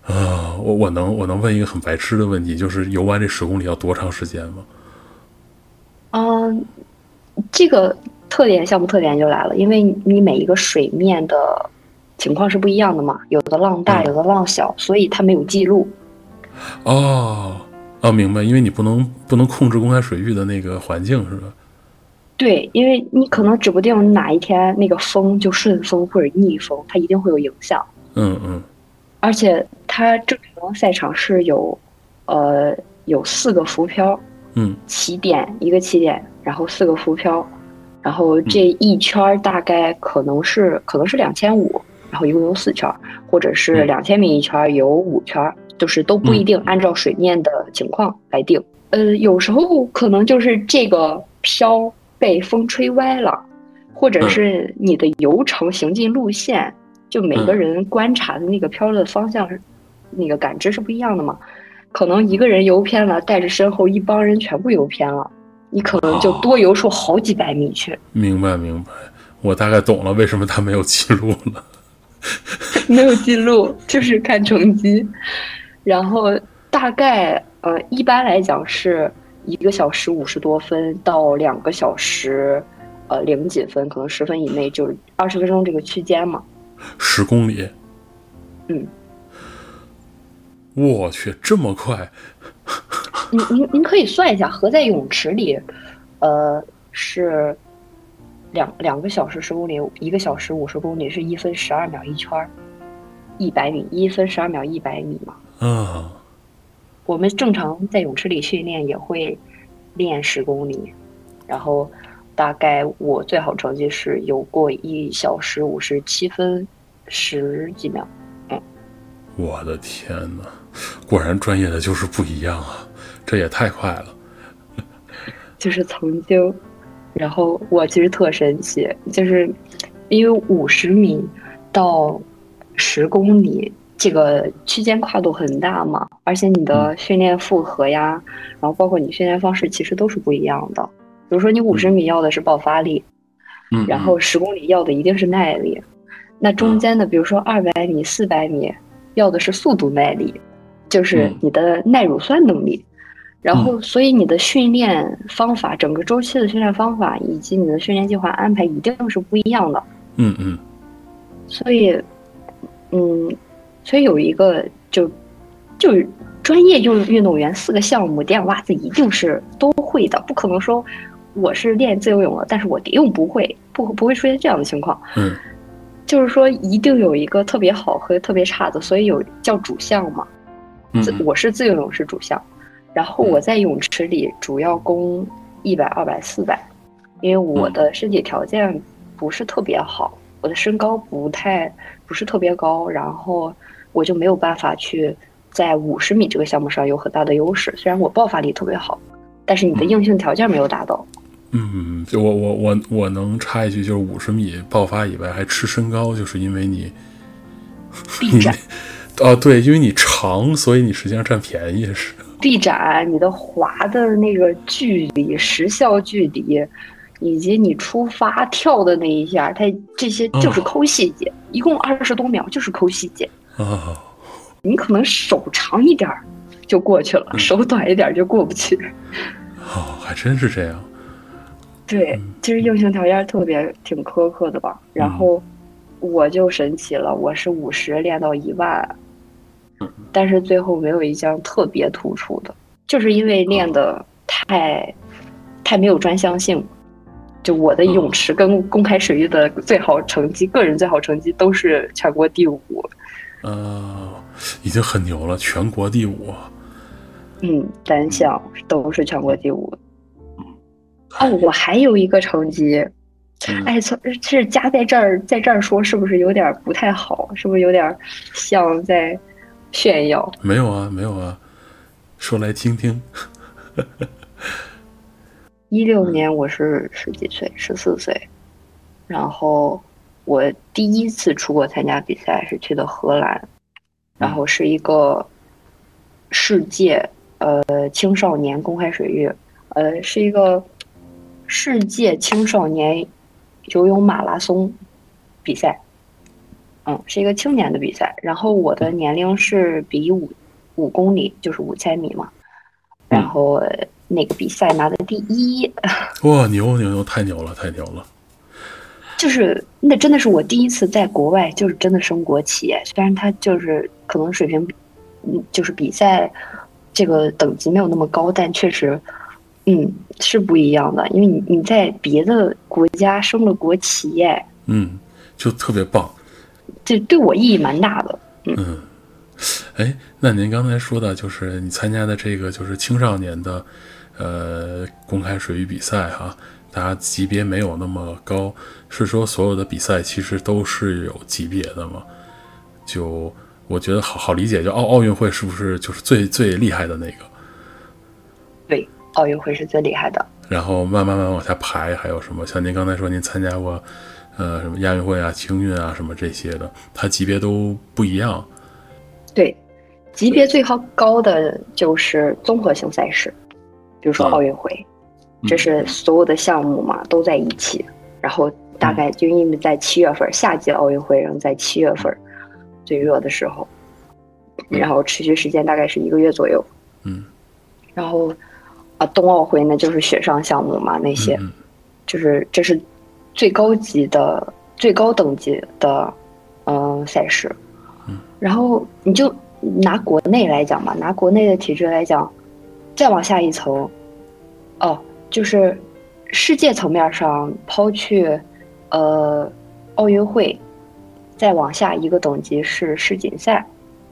啊，我我能我能问一个很白痴的问题，就是游完这十公里要多长时间吗？嗯，这个特点项目特点就来了，因为你每一个水面的情况是不一样的嘛，有的浪大，有的浪小，所以它没有记录。哦，哦，明白，因为你不能不能控制公开水域的那个环境，是吧？对，因为你可能指不定哪一天那个风就顺风或者逆风，它一定会有影响。嗯嗯。而且它正常赛场是有，呃，有四个浮漂。嗯，起点一个起点，然后四个浮漂，然后这一圈大概可能是可能是两千五，然后一共有四圈，或者是两千米一圈有五圈，就是都不一定，按照水面的情况来定。呃，有时候可能就是这个漂被风吹歪了，或者是你的游程行进路线，就每个人观察的那个漂的方向是那个感知是不一样的嘛。可能一个人游偏了，带着身后一帮人全部游偏了，你可能就多游出好几百米去。明白，明白，我大概懂了为什么他没有记录了。没有 记录，就是看成绩。然后大概呃，一般来讲是一个小时五十多分到两个小时，呃零几分，可能十分以内，就是二十分钟这个区间嘛。十公里。嗯。我去，这么快！您您您可以算一下，合在泳池里，呃，是两两个小时十公里，一个小时五十公里，是一分十二秒一圈儿，一百米，一分十二秒一百米嘛。嗯。我们正常在泳池里训练也会练十公里，然后大概我最好成绩是游过一小时五十七分十几秒。嗯。我的天哪！果然专业的就是不一样啊，这也太快了。就是曾经，然后我其实特神奇，就是因为五十米到十公里这个区间跨度很大嘛，而且你的训练负荷呀，然后包括你训练方式其实都是不一样的。比如说你五十米要的是爆发力，嗯，然后十公里要的一定是耐力，那中间的比如说二百米、四百米要的是速度耐力。就是你的耐乳酸能力，然后所以你的训练方法，整个周期的训练方法以及你的训练计划安排一定是不一样的。嗯嗯。所以，嗯，所以有一个就就是专业运运动员四个项目，点袜子一定是都会的，不可能说我是练自由泳了，但是我蝶泳不会，不不会出现这样的情况。嗯。就是说一定有一个特别好和特别差的，所以有叫主项嘛。自我是自由泳是主项，然后我在泳池里主要攻一百、二百、四百，因为我的身体条件不是特别好，我的身高不太不是特别高，然后我就没有办法去在五十米这个项目上有很大的优势。虽然我爆发力特别好，但是你的硬性条件没有达到。嗯，就我我我我能插一句，就是五十米爆发以外还吃身高，就是因为你臂 展。哦，对，因为你长，所以你实际上占便宜是。臂展，你的滑的那个距离、时效距离，以及你出发跳的那一下，它这些就是抠细节。一共二十多秒，就是抠细节。哦。你可能手长一点就过去了，手短一点就过不去。哦，还真是这样。对，其实硬性条件特别挺苛刻的吧。然后我就神奇了，我是五十练到一万。但是最后没有一项特别突出的，就是因为练的太，太没有专项性。就我的泳池跟公开水域的最好成绩，个人最好成绩都是全国第五。呃，已经很牛了，全国第五。嗯，单项都是全国第五。哦，我还有一个成绩，哎，从是加在这儿，在这儿说是不是有点不太好？是不是有点像在？炫耀？没有啊，没有啊，说来听听。一六年我是十几岁，十四岁，然后我第一次出国参加比赛是去的荷兰，然后是一个世界呃青少年公开水域，呃是一个世界青少年游泳马拉松比赛，嗯，是一个青年的比赛，然后我的年龄是比五五公里，就是五千米嘛，然后。那个比赛拿的第一，哇，牛牛牛，太牛了，太牛了！就是那真的是我第一次在国外，就是真的升国旗。虽然他就是可能水平，嗯，就是比赛这个等级没有那么高，但确实，嗯，是不一样的。因为你你在别的国家升了国旗，哎，嗯，就特别棒，这对我意义蛮大的，嗯。哎，那您刚才说的，就是你参加的这个，就是青少年的。呃，公开水域比赛哈，大家级别没有那么高，是说所有的比赛其实都是有级别的吗？就我觉得好好理解，就奥奥运会是不是就是最最厉害的那个？对，奥运会是最厉害的。然后慢慢慢往下排，还有什么？像您刚才说您参加过，呃，什么亚运会啊、青运啊什么这些的，它级别都不一样。对，级别最高高的就是综合性赛事。比如说奥运会，这是所有的项目嘛都在一起，然后大概就因为在七月份，夏季奥运会然后在七月份最热的时候，然后持续时间大概是一个月左右。嗯，然后啊，冬奥会那就是雪上项目嘛，那些就是这是最高级的、最高等级的嗯赛事。嗯，然后你就拿国内来讲吧，拿国内的体制来讲。再往下一层，哦，就是世界层面上抛去，呃，奥运会，再往下一个等级是世锦赛。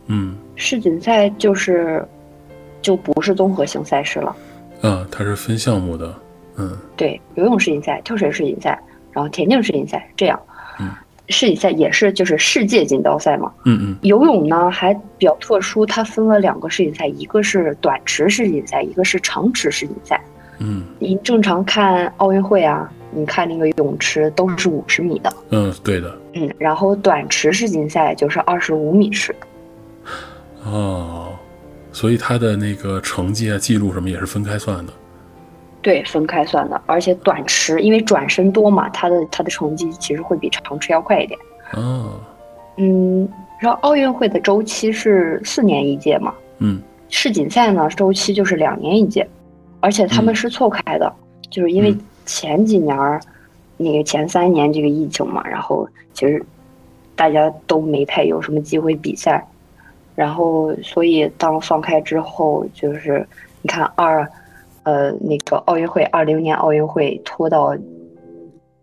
嗯，世锦赛就是就不是综合性赛事了。啊，它是分项目的。嗯，对，游泳世锦赛、跳水世锦赛，然后田径世锦赛这样。嗯。世锦赛也是就是世界锦标赛嘛，嗯嗯，游泳呢还比较特殊，它分了两个世锦赛，一个是短池世锦赛，一个是长池世锦赛。嗯，你正常看奥运会啊，你看那个泳池都是五十米的，嗯，对的，嗯，然后短池世锦赛就是二十五米池。哦，所以他的那个成绩啊、记录什么也是分开算的。对，分开算的，而且短池因为转身多嘛，他的他的成绩其实会比长池要快一点。哦，嗯，然后奥运会的周期是四年一届嘛，嗯，世锦赛呢周期就是两年一届，而且他们是错开的，就是因为前几年儿那个前三年这个疫情嘛，然后其实大家都没太有什么机会比赛，然后所以当放开之后，就是你看二。呃，那个奥运会，二零年奥运会拖到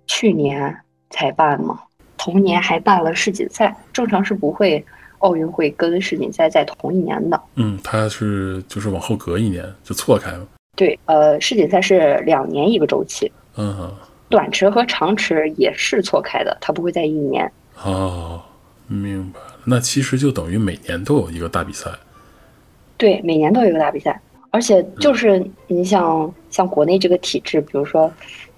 去年才办嘛，同年还办了世锦赛，正常是不会奥运会跟世锦赛在同一年的。嗯，它是就是往后隔一年就错开了。对，呃，世锦赛是两年一个周期。嗯，短池和长池也是错开的，它不会在一年。哦，明白了。那其实就等于每年都有一个大比赛。对，每年都有一个大比赛。而且就是你像像国内这个体制，比如说，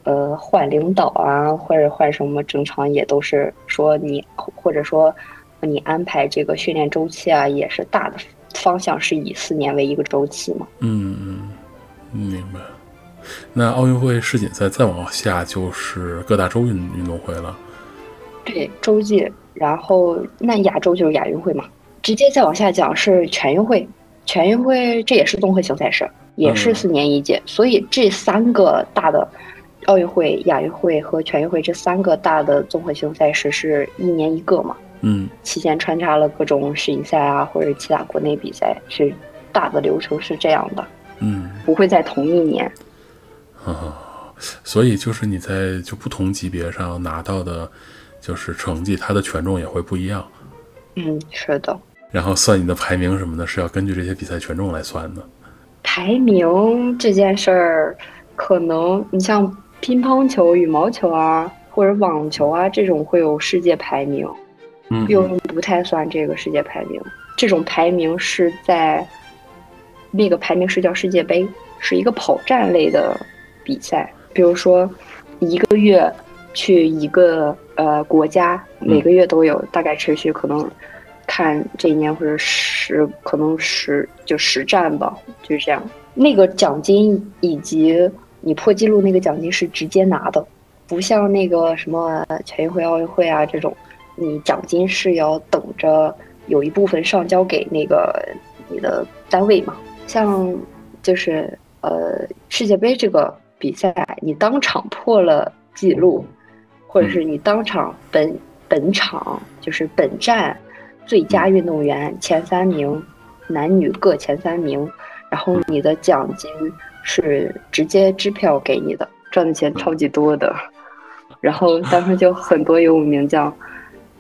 呃，换领导啊，或者换什么，正常也都是说你，或者说你安排这个训练周期啊，也是大的方向是以四年为一个周期嘛。嗯嗯，明白。那奥运会世锦赛再往下就是各大洲运运动会了。对，洲际，然后那亚洲就是亚运会嘛。直接再往下讲是全运会。全运会这也是综合性赛事，也是四年一届，所以这三个大的奥运会、亚运会和全运会这三个大的综合性赛事是一年一个嘛？嗯，期间穿插了各种世锦赛啊，或者其他国内比赛，是大的流程是这样的。嗯，不会在同一年。啊，所以就是你在就不同级别上拿到的，就是成绩，它的权重也会不一样。嗯，是的。然后算你的排名什么的，是要根据这些比赛权重来算的。排名这件事儿，可能你像乒乓球、羽毛球啊，或者网球啊这种会有世界排名，嗯，又不太算这个世界排名。这种排名是在那个排名是叫世界杯，是一个跑站类的比赛，比如说一个月去一个呃国家，每个月都有，大概持续可能看这一年或者十可能十就实战吧，就是这样。那个奖金以及你破纪录那个奖金是直接拿的，不像那个什么全运会、奥运会啊这种，你奖金是要等着有一部分上交给那个你的单位嘛。像就是呃世界杯这个比赛，你当场破了纪录，或者是你当场本本场就是本站最佳运动员前三名，男女各前三名。然后你的奖金是直接支票给你的，赚的钱超级多的。然后当时就很多游泳名将，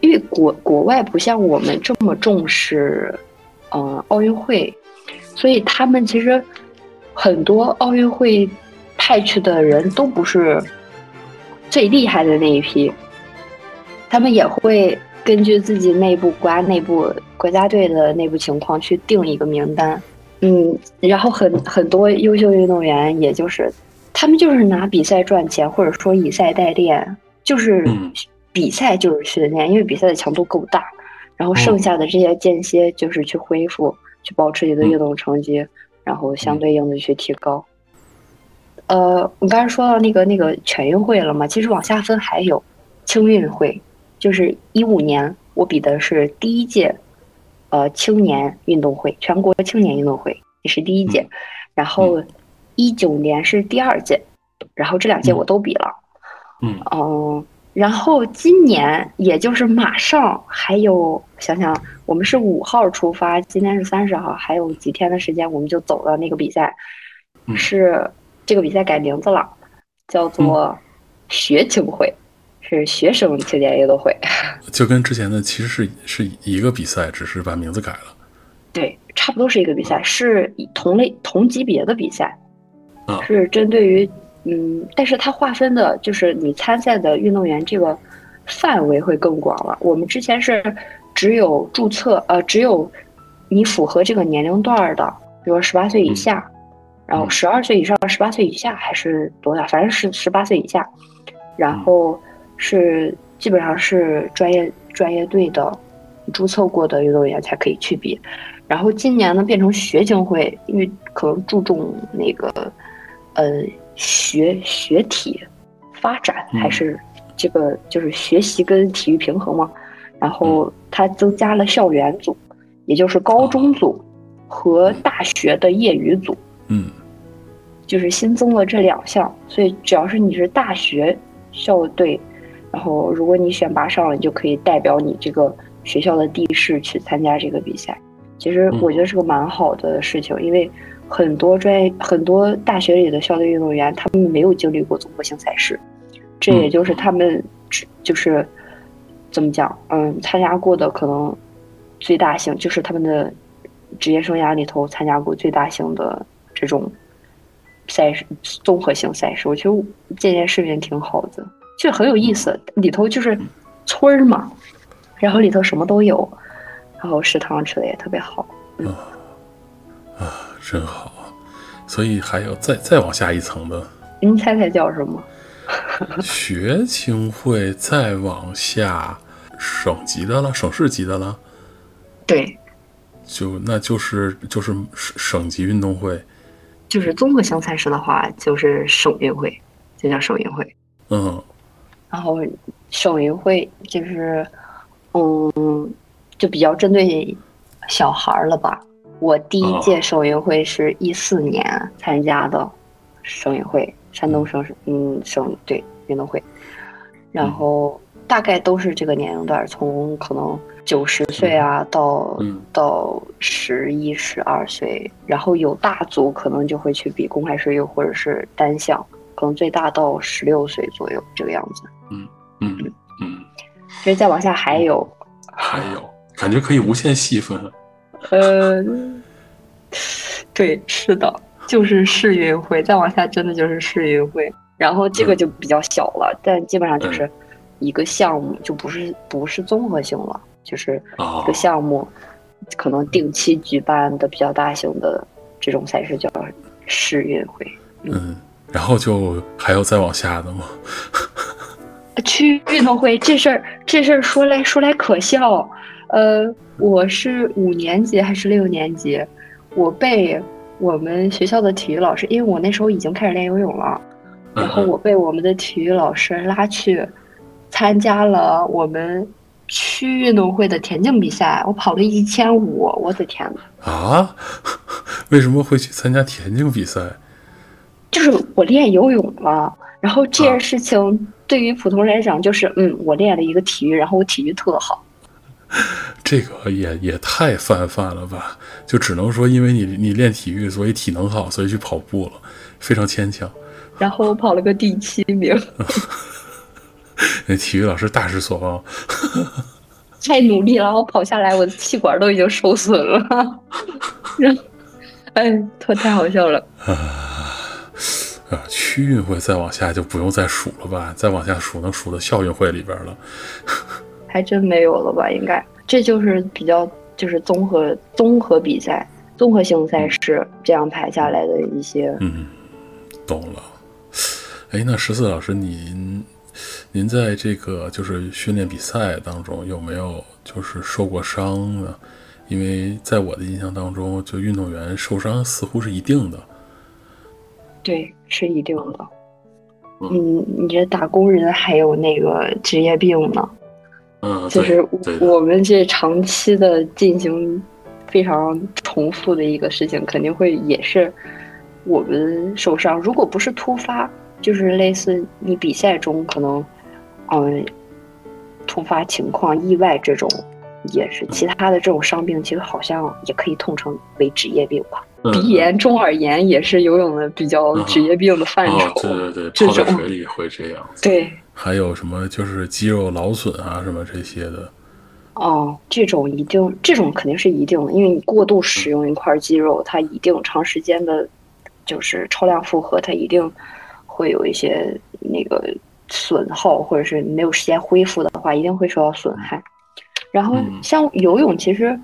因为国国外不像我们这么重视，嗯，奥运会，所以他们其实很多奥运会派去的人都不是最厉害的那一批，他们也会根据自己内部国家内部国家队的内部情况去定一个名单。嗯，然后很很多优秀运动员，也就是他们就是拿比赛赚钱，或者说以赛代练，就是比赛就是训练，因为比赛的强度够大，然后剩下的这些间歇就是去恢复，去保持你的运动成绩，然后相对应的去提高。呃，我刚才说到那个那个全运会了嘛，其实往下分还有青运会，就是一五年我比的是第一届。呃，青年运动会，全国青年运动会也是第一届，然后一九年是第二届，然后这两届我都比了，嗯，哦，然后今年也就是马上还有，想想我们是五号出发，今天是三十号，还有几天的时间我们就走了那个比赛，是这个比赛改名字了，叫做学青会。是学生青年运动会，就跟之前的其实是是一个比赛，只是把名字改了。对，差不多是一个比赛，是同类同级别的比赛，是针对于嗯，但是它划分的就是你参赛的运动员这个范围会更广了。我们之前是只有注册呃，只有你符合这个年龄段的，比如说十八岁以下，然后十二岁以上、十八岁以下还是多大，反正是十八岁以下，然后。是基本上是专业专业队的注册过的运动员才可以去比，然后今年呢变成学青会，因为可能注重那个呃学学体发展，还是这个就是学习跟体育平衡嘛，然后它增加了校园组，也就是高中组和大学的业余组，嗯，就是新增了这两项，所以只要是你是大学校队。然后，如果你选拔上了，你就可以代表你这个学校的地市去参加这个比赛。其实我觉得是个蛮好的事情，因为很多专业、很多大学里的校队运动员，他们没有经历过综合性赛事，这也就是他们就是怎么讲，嗯，参加过的可能最大型，就是他们的职业生涯里头参加过最大型的这种赛事，综合性赛事。我觉得这件事情挺好的。就很有意思，里头就是村儿嘛，然后里头什么都有，然后食堂吃的也特别好。啊啊，真好！所以还有再再往下一层的，您猜猜叫什么？学青会再往下，省级的了，省市级的了。对，就那就是就是省省级运动会，就是综合性赛事的话，就是省运会，就叫省运会。嗯。然后省运会就是，嗯，就比较针对小孩儿了吧。我第一届省运会是一四年参加的省运会，山东省嗯省对运动会，然后大概都是这个年龄段，从可能九十岁啊到到十一十二岁，然后有大组可能就会去比公开试又或者是单项。可能最大到十六岁左右这个样子。嗯嗯嗯。其实再往下还有，还有，感觉可以无限细分。呃，对，是的，就是世运会，再往下真的就是世运会。然后这个就比较小了，但基本上就是一个项目，就不是不是综合性了，就是一个项目，可能定期举办的比较大型的这种赛事叫世运会。嗯。然后就还有再往下的吗？去运动会这事儿，这事儿说来说来可笑。呃，我是五年级还是六年级？我被我们学校的体育老师，因为我那时候已经开始练游泳了，然后我被我们的体育老师拉去参加了我们区运动会的田径比赛。我跑了一千五，我的天呐！啊？为什么会去参加田径比赛？就是我练游泳了，然后这件事情对于普通人来讲，就是嗯，我练了一个体育，然后我体育特好。这个也也太泛泛了吧？就只能说，因为你你练体育，所以体能好，所以去跑步了，非常牵强。然后我跑了个第七名。那 体育老师大失所望。太努力了，我跑下来，我的气管都已经受损了。然后，哎，太太好笑了。啊，区运会再往下就不用再数了吧？再往下数能数到校运会里边了。还真没有了吧？应该这就是比较就是综合综合比赛、综合性赛事这样排下来的一些。嗯，懂了。哎，那十四老师，您您在这个就是训练比赛当中有没有就是受过伤呢？因为在我的印象当中，就运动员受伤似乎是一定的。对，是一定的。嗯，你这打工人还有那个职业病呢。嗯，就是我们这长期的进行非常重复的一个事情，肯定会也是我们受伤。如果不是突发，就是类似你比赛中可能嗯突发情况、意外这种，也是其他的这种伤病，其实好像也可以统称为职业病吧。鼻炎、中耳炎也是游泳的比较职业病的范畴。对对对，泡在水里会这样。对。还有什么就是肌肉劳损啊，什么这些的。哦，这种一定，这种肯定是一定的，因为你过度使用一块肌肉，它一定长时间的，就是超量负荷，它一定会有一些那个损耗，或者是没有时间恢复的话，一定会受到损害。然后像游泳，其实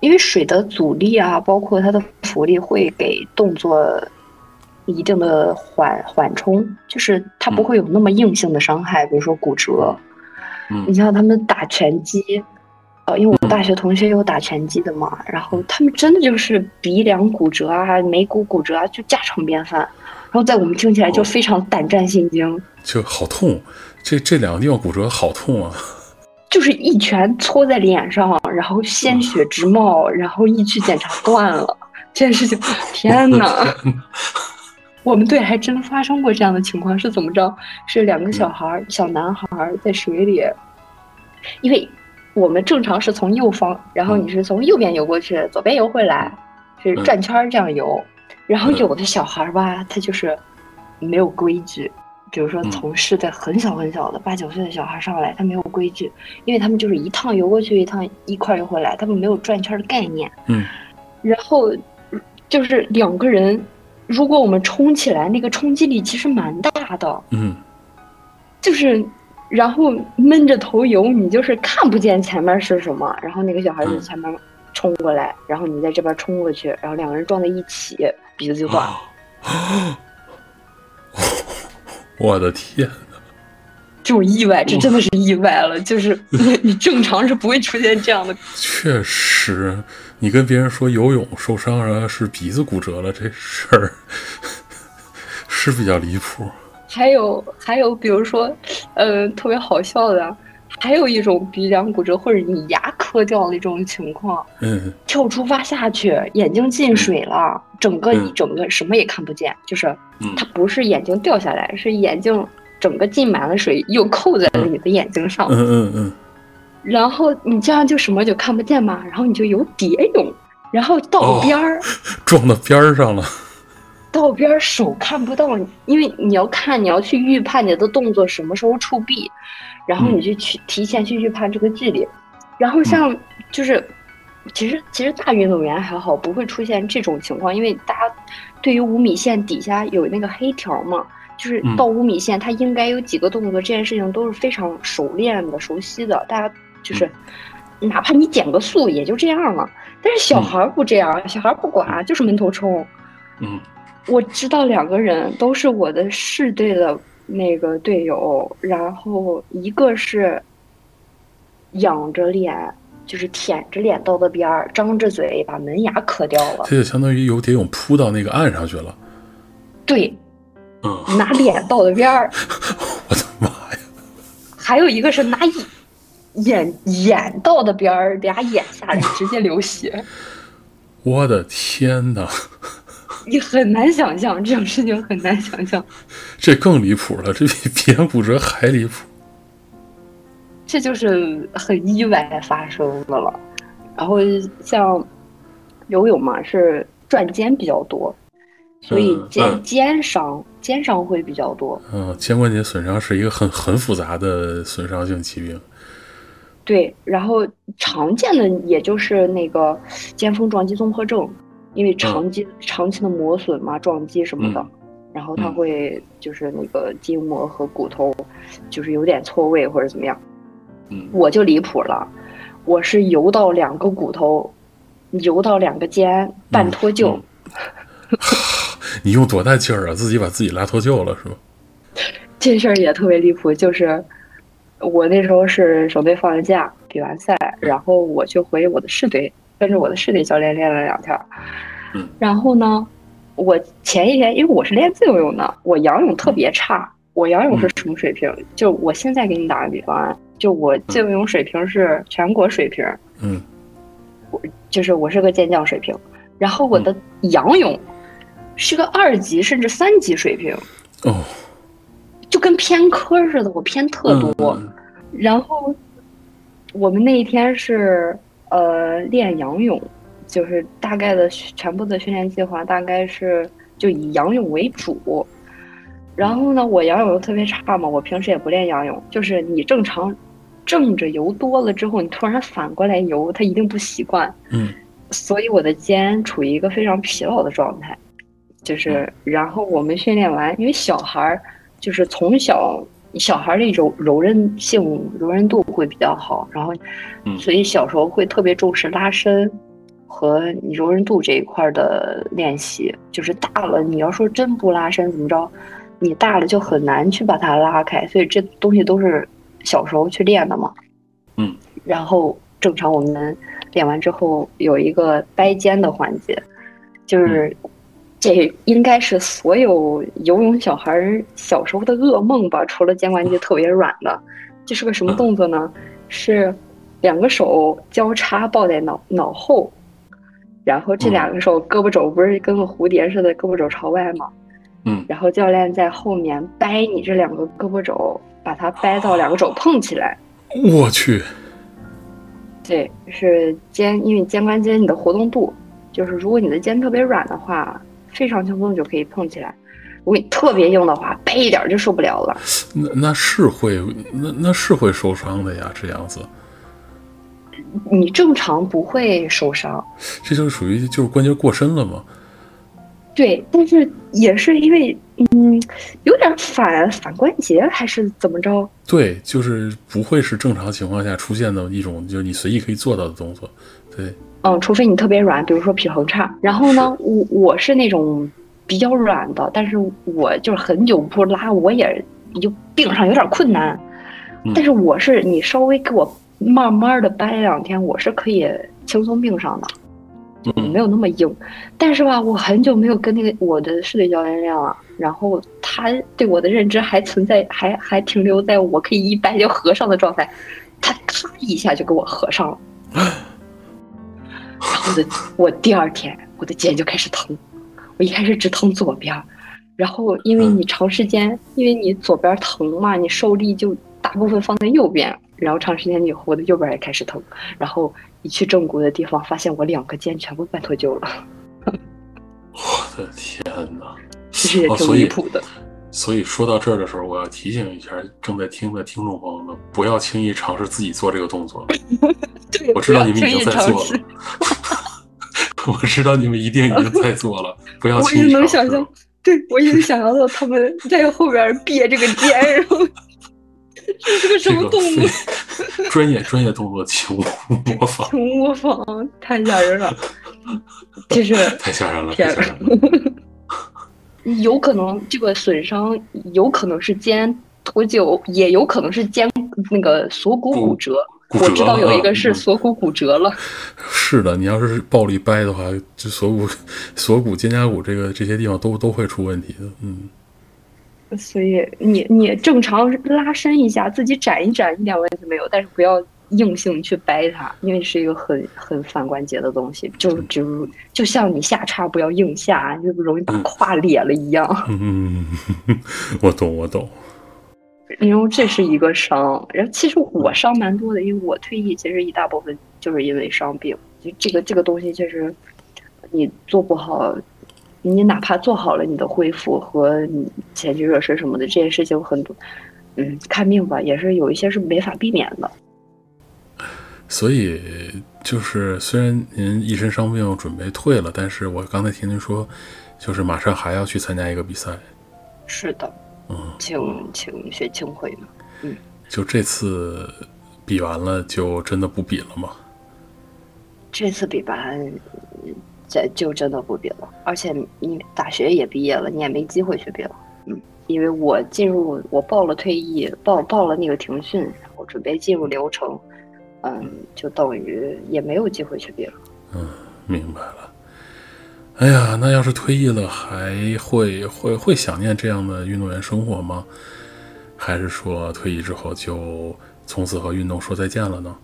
因为水的阻力啊，包括它的浮力，会给动作。一定的缓缓冲，就是它不会有那么硬性的伤害，比如说骨折。嗯，你像他们打拳击，呃，因为我大学同学有打拳击的嘛，然后他们真的就是鼻梁骨折啊、眉骨骨折啊，就家常便饭。然后在我们听起来就非常胆战心惊，就好痛。这这两个地方骨折好痛啊！就是一拳搓在脸上，然后鲜血直冒，然后一去检查断了。这件事情，天哪！我们队还真发生过这样的情况，是怎么着？是两个小孩，小男孩在水里，因为我们正常是从右方，然后你是从右边游过去，左边游回来，是转圈这样游。然后有的小孩吧，他就是没有规矩，比如说从事的很小很小的八九岁的小孩上来，他没有规矩，因为他们就是一趟游过去，一趟一块游回来，他们没有转圈的概念。嗯，然后就是两个人。如果我们冲起来，那个冲击力其实蛮大的。嗯，就是，然后闷着头游，你就是看不见前面是什么。然后那个小孩就前面冲过来，然后你在这边冲过去，然后两个人撞在一起，鼻子就断了。我的天！这种意外，这真的是意外了。就是 你正常是不会出现这样的。确实。你跟别人说游泳受伤了是鼻子骨折了，这事儿是比较离谱。还有还有，比如说，呃，特别好笑的，还有一种鼻梁骨折或者你牙磕掉的这种情况。嗯。跳出发下去，眼睛进水了，整个一整个什么也看不见，就是它不是眼睛掉下来，是眼睛整个浸满了水，又扣在了你的眼睛上。嗯嗯嗯。然后你这样就什么就看不见嘛，然后你就游蝶泳，然后到边儿，撞到边儿上了，到边儿手看不到，因为你要看，你要去预判你的动作什么时候触壁，然后你就去提前去预判这个距离，然后像就是，其实其实大运动员还好，不会出现这种情况，因为大家对于五米线底下有那个黑条嘛，就是到五米线，他应该有几个动作，这件事情都是非常熟练的、熟悉的，大家。就是，哪怕你减个速也就这样了。但是小孩不这样，小孩不管，就是闷头冲。嗯，我知道两个人都是我的市队的那个队友，然后一个是仰着脸，就是舔着脸到的边儿，张着嘴把门牙磕掉了。这就相当于有蝶泳扑到那个岸上去了。对，嗯，拿脸到的边儿。我的妈呀！还有一个是拿眼眼到的边儿，俩眼下来直接流血。我的天哪！你很难想象这种事情，很难想象。这更离谱了，这比蝙骨折还离谱。这就是很意外发生的了。然后像游泳嘛，是转肩比较多，所以肩肩伤肩伤会比较多。嗯，肩关节损伤是一个很很复杂的损伤性疾病。对，然后常见的也就是那个肩峰撞击综合症，因为长期长期的磨损嘛，撞击什么的，然后它会就是那个筋膜和骨头就是有点错位或者怎么样。嗯，我就离谱了，我是游到两个骨头，游到两个肩半脱臼。你用多大劲儿啊？自己把自己拉脱臼了是吗？这事儿也特别离谱，就是。我那时候是省队放完假比完赛，然后我就回我的市队，跟着我的室内教练练了两天。嗯，然后呢，我前一天因为我是练自由泳的，我仰泳特别差。我仰泳是什么水平？就我现在给你打个比方啊，就我自由泳水平是全国水平。嗯，我就是我是个健将水平，然后我的仰泳是个二级甚至三级水平。哦。就跟偏科似的，我偏特多。然后我们那一天是呃练仰泳，就是大概的全部的训练计划大概是就以仰泳为主。然后呢，我仰泳又特别差嘛，我平时也不练仰泳。就是你正常正着游多了之后，你突然反过来游，他一定不习惯。嗯。所以我的肩处于一个非常疲劳的状态。就是，然后我们训练完，因为小孩儿。就是从小小孩的柔柔韧性、柔韧度会比较好，然后，所以小时候会特别重视拉伸和你柔韧度这一块的练习。就是大了，你要说真不拉伸怎么着，你大了就很难去把它拉开。所以这东西都是小时候去练的嘛。嗯，然后正常我们练完之后有一个掰肩的环节，就是。这应该是所有游泳小孩小时候的噩梦吧？除了肩关节特别软的，这是个什么动作呢？是两个手交叉抱在脑脑后，然后这两个手胳膊肘不是跟个蝴蝶似的，胳膊肘朝外吗？嗯。然后教练在后面掰你这两个胳膊肘，把它掰到两个肘碰起来。我去。对，是肩，因为肩关节你的活动度，就是如果你的肩特别软的话。非常轻松就可以碰起来，如果你特别硬的话，掰一点就受不了了。那那是会，那那是会受伤的呀，这样子。你正常不会受伤，这就是属于就是关节过深了吗？对，但是也是因为嗯，有点反反关节还是怎么着？对，就是不会是正常情况下出现的一种，就是你随意可以做到的动作，对。嗯，除非你特别软，比如说平衡差。然后呢，我我是那种比较软的，但是我就是很久不拉，我也就并上有点困难。但是我是你稍微给我慢慢的掰两天，我是可以轻松并上的，没有那么硬。但是吧，我很久没有跟那个我的视觉教练练了，然后他对我的认知还存在，还还停留在我可以一掰就合上的状态，他咔一下就给我合上了。然后的我第二天我的肩就开始疼，我一开始只疼左边，然后因为你长时间，因为你左边疼嘛，你受力就大部分放在右边，然后长时间以后我的右边也开始疼，然后一去正骨的地方，发现我两个肩全部半脱臼了。我的天哪！其实也挺离谱的。所以说到这儿的时候，我要提醒一下正在听的听众朋友们，不要轻易尝试自己做这个动作。我知道你们已经在做了，我知道你们一定已经 在做了，不要轻易尝试。我也能想象，对我已经想象到他们在后边憋这个肩，然后这是个什么动作？专业专业动作，请模仿，请模仿，太吓人了，其实太吓人了，太吓人了。有可能这个损伤有可能是肩脱臼，也有可能是肩那个锁骨骨折。骨折我知道有一个是嗯锁骨骨折了。是的，你要是暴力掰的话，就锁骨、锁骨、肩胛骨这个这些地方都都会出问题的。嗯，所以你你正常拉伸一下，自己展一展一点问题没有，但是不要硬性去掰它，因为是一个很很反关节的东西，就就就像你下叉不要硬下，就容易把胯裂了一样。嗯，我懂，我懂。因为这是一个伤，然后其实我伤蛮多的，因为我退役其实一大部分就是因为伤病，就这个这个东西确实你做不好，你哪怕做好了你的恢复和你前期热身什么的这些事情很多，嗯，看病吧也是有一些是没法避免的。所以就是，虽然您一身伤病准备退了，但是我刚才听您说，就是马上还要去参加一个比赛。是的，嗯，请请学青会嘛。嗯就这次比完了，就真的不比了吗？这次比完，嗯这就真的不比了。而且你大学也毕业了，你也没机会去比了。嗯，因为我进入我报了退役，报报了那个停训，然后准备进入流程，嗯，就等于也没有机会去比了。嗯明白了。哎呀，那要是退役了，还会会会想念这样的运动员生活吗？还是说退役之后就从此和运动说再见了呢？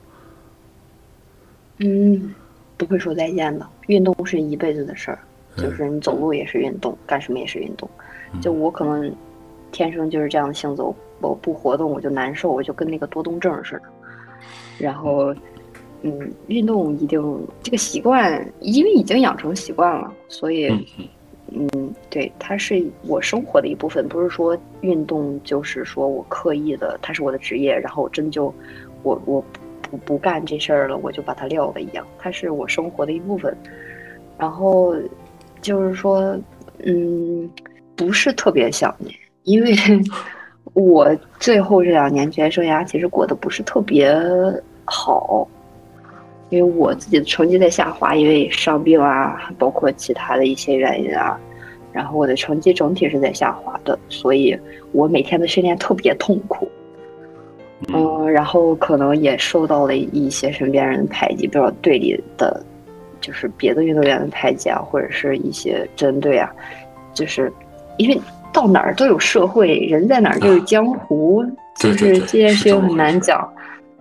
嗯，不会说再见的。运动是一辈子的事儿，嗯就是你走路也是运动，干什么也是运动。就我可能天生就是这样的性子，我我不活动我就难受，我就跟那个多动症似的。然后，嗯，运动一定这个习惯，因为已经养成习惯了，所以，嗯，对，它是我生活的一部分，不是说运动就是说我刻意的，它是我的职业，然后我真就我我不不干这事儿了，我就把它撂了一样，它是我生活的一部分。然后就是说，嗯，不是特别想念，因为我最后这两年职业生涯其实过得不是特别好，因为我自己的成绩在下滑，因为伤病啊，包括其他的一些原因啊，然后我的成绩整体是在下滑的，所以我每天的训练特别痛苦。嗯，然后可能也受到了一些身边人的排挤，比如说队里的，就是别的运动员的排挤啊，或者是一些针对啊，就是因为到哪儿都有社会，人在哪儿就有江湖，就是这件事情很难讲，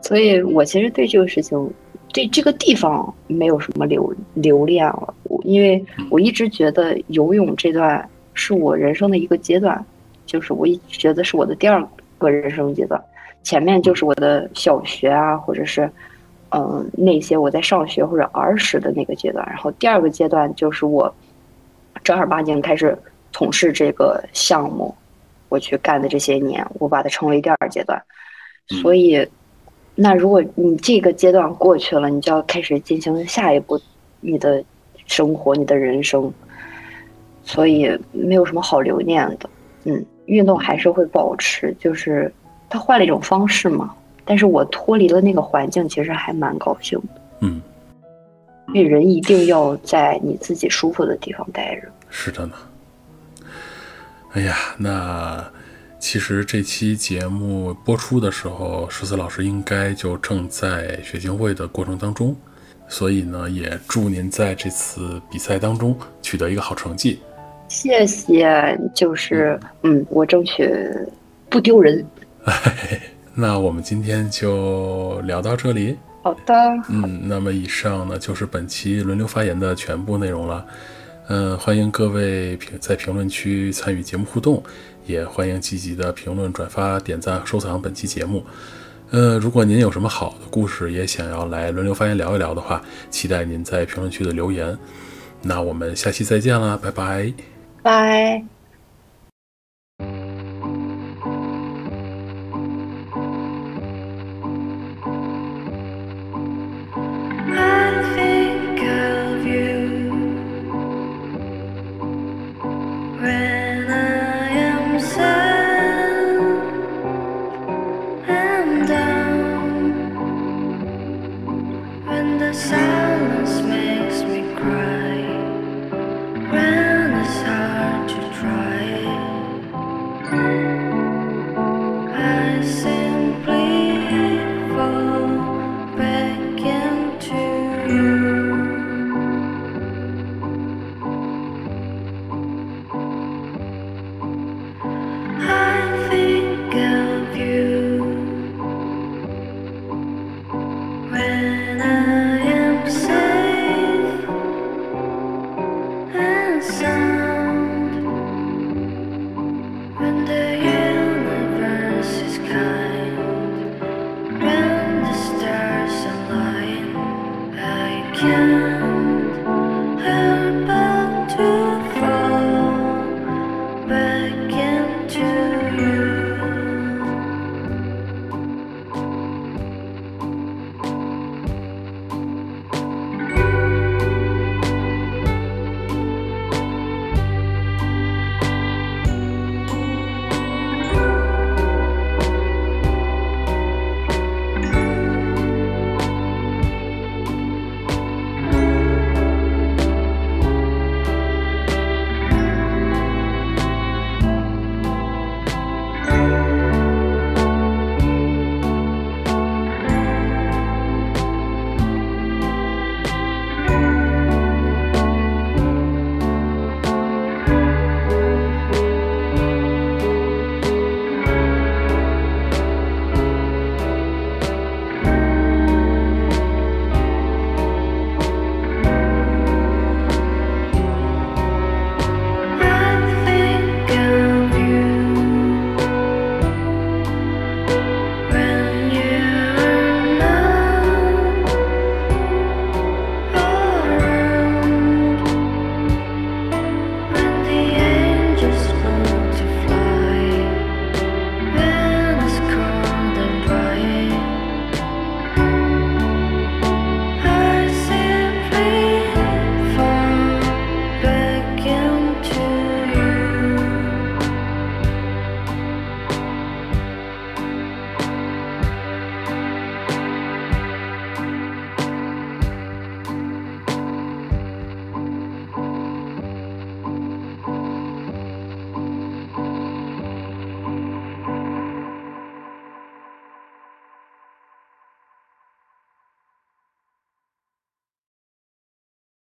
所以我其实对这个事情，对这个地方没有什么留留恋了，我因为我一直觉得游泳这段是我人生的一个阶段，就是我一直觉得是我的第二个人生阶段。前面就是我的小学啊，或者是，嗯、那些我在上学或者儿时的那个阶段。然后第二个阶段就是我正儿八经开始从事这个项目，我去干的这些年，我把它称为第二阶段。所以，那如果你这个阶段过去了，你就要开始进行下一步你的生活、你的人生。所以没有什么好留念的。嗯，运动还是会保持，就是他换了一种方式嘛。但是我脱离了那个环境，其实还蛮高兴的。嗯，因为人一定要在你自己舒服的地方待着。是的呢。哎呀，那其实这期节目播出的时候，十四老师应该就正在学青会的过程当中，所以呢，也祝您在这次比赛当中取得一个好成绩。谢谢，就是嗯，我争取不丢人。那我们今天就聊到这里。好的，嗯，那么以上呢就是本期轮流发言的全部内容了。嗯，欢迎各位评在评论区参与节目互动，也欢迎积极的评论、转发、点赞、收藏本期节目。呃，如果您有什么好的故事，也想要来轮流发言聊一聊的话，期待您在评论区的留言。那我们下期再见啦，拜拜。拜。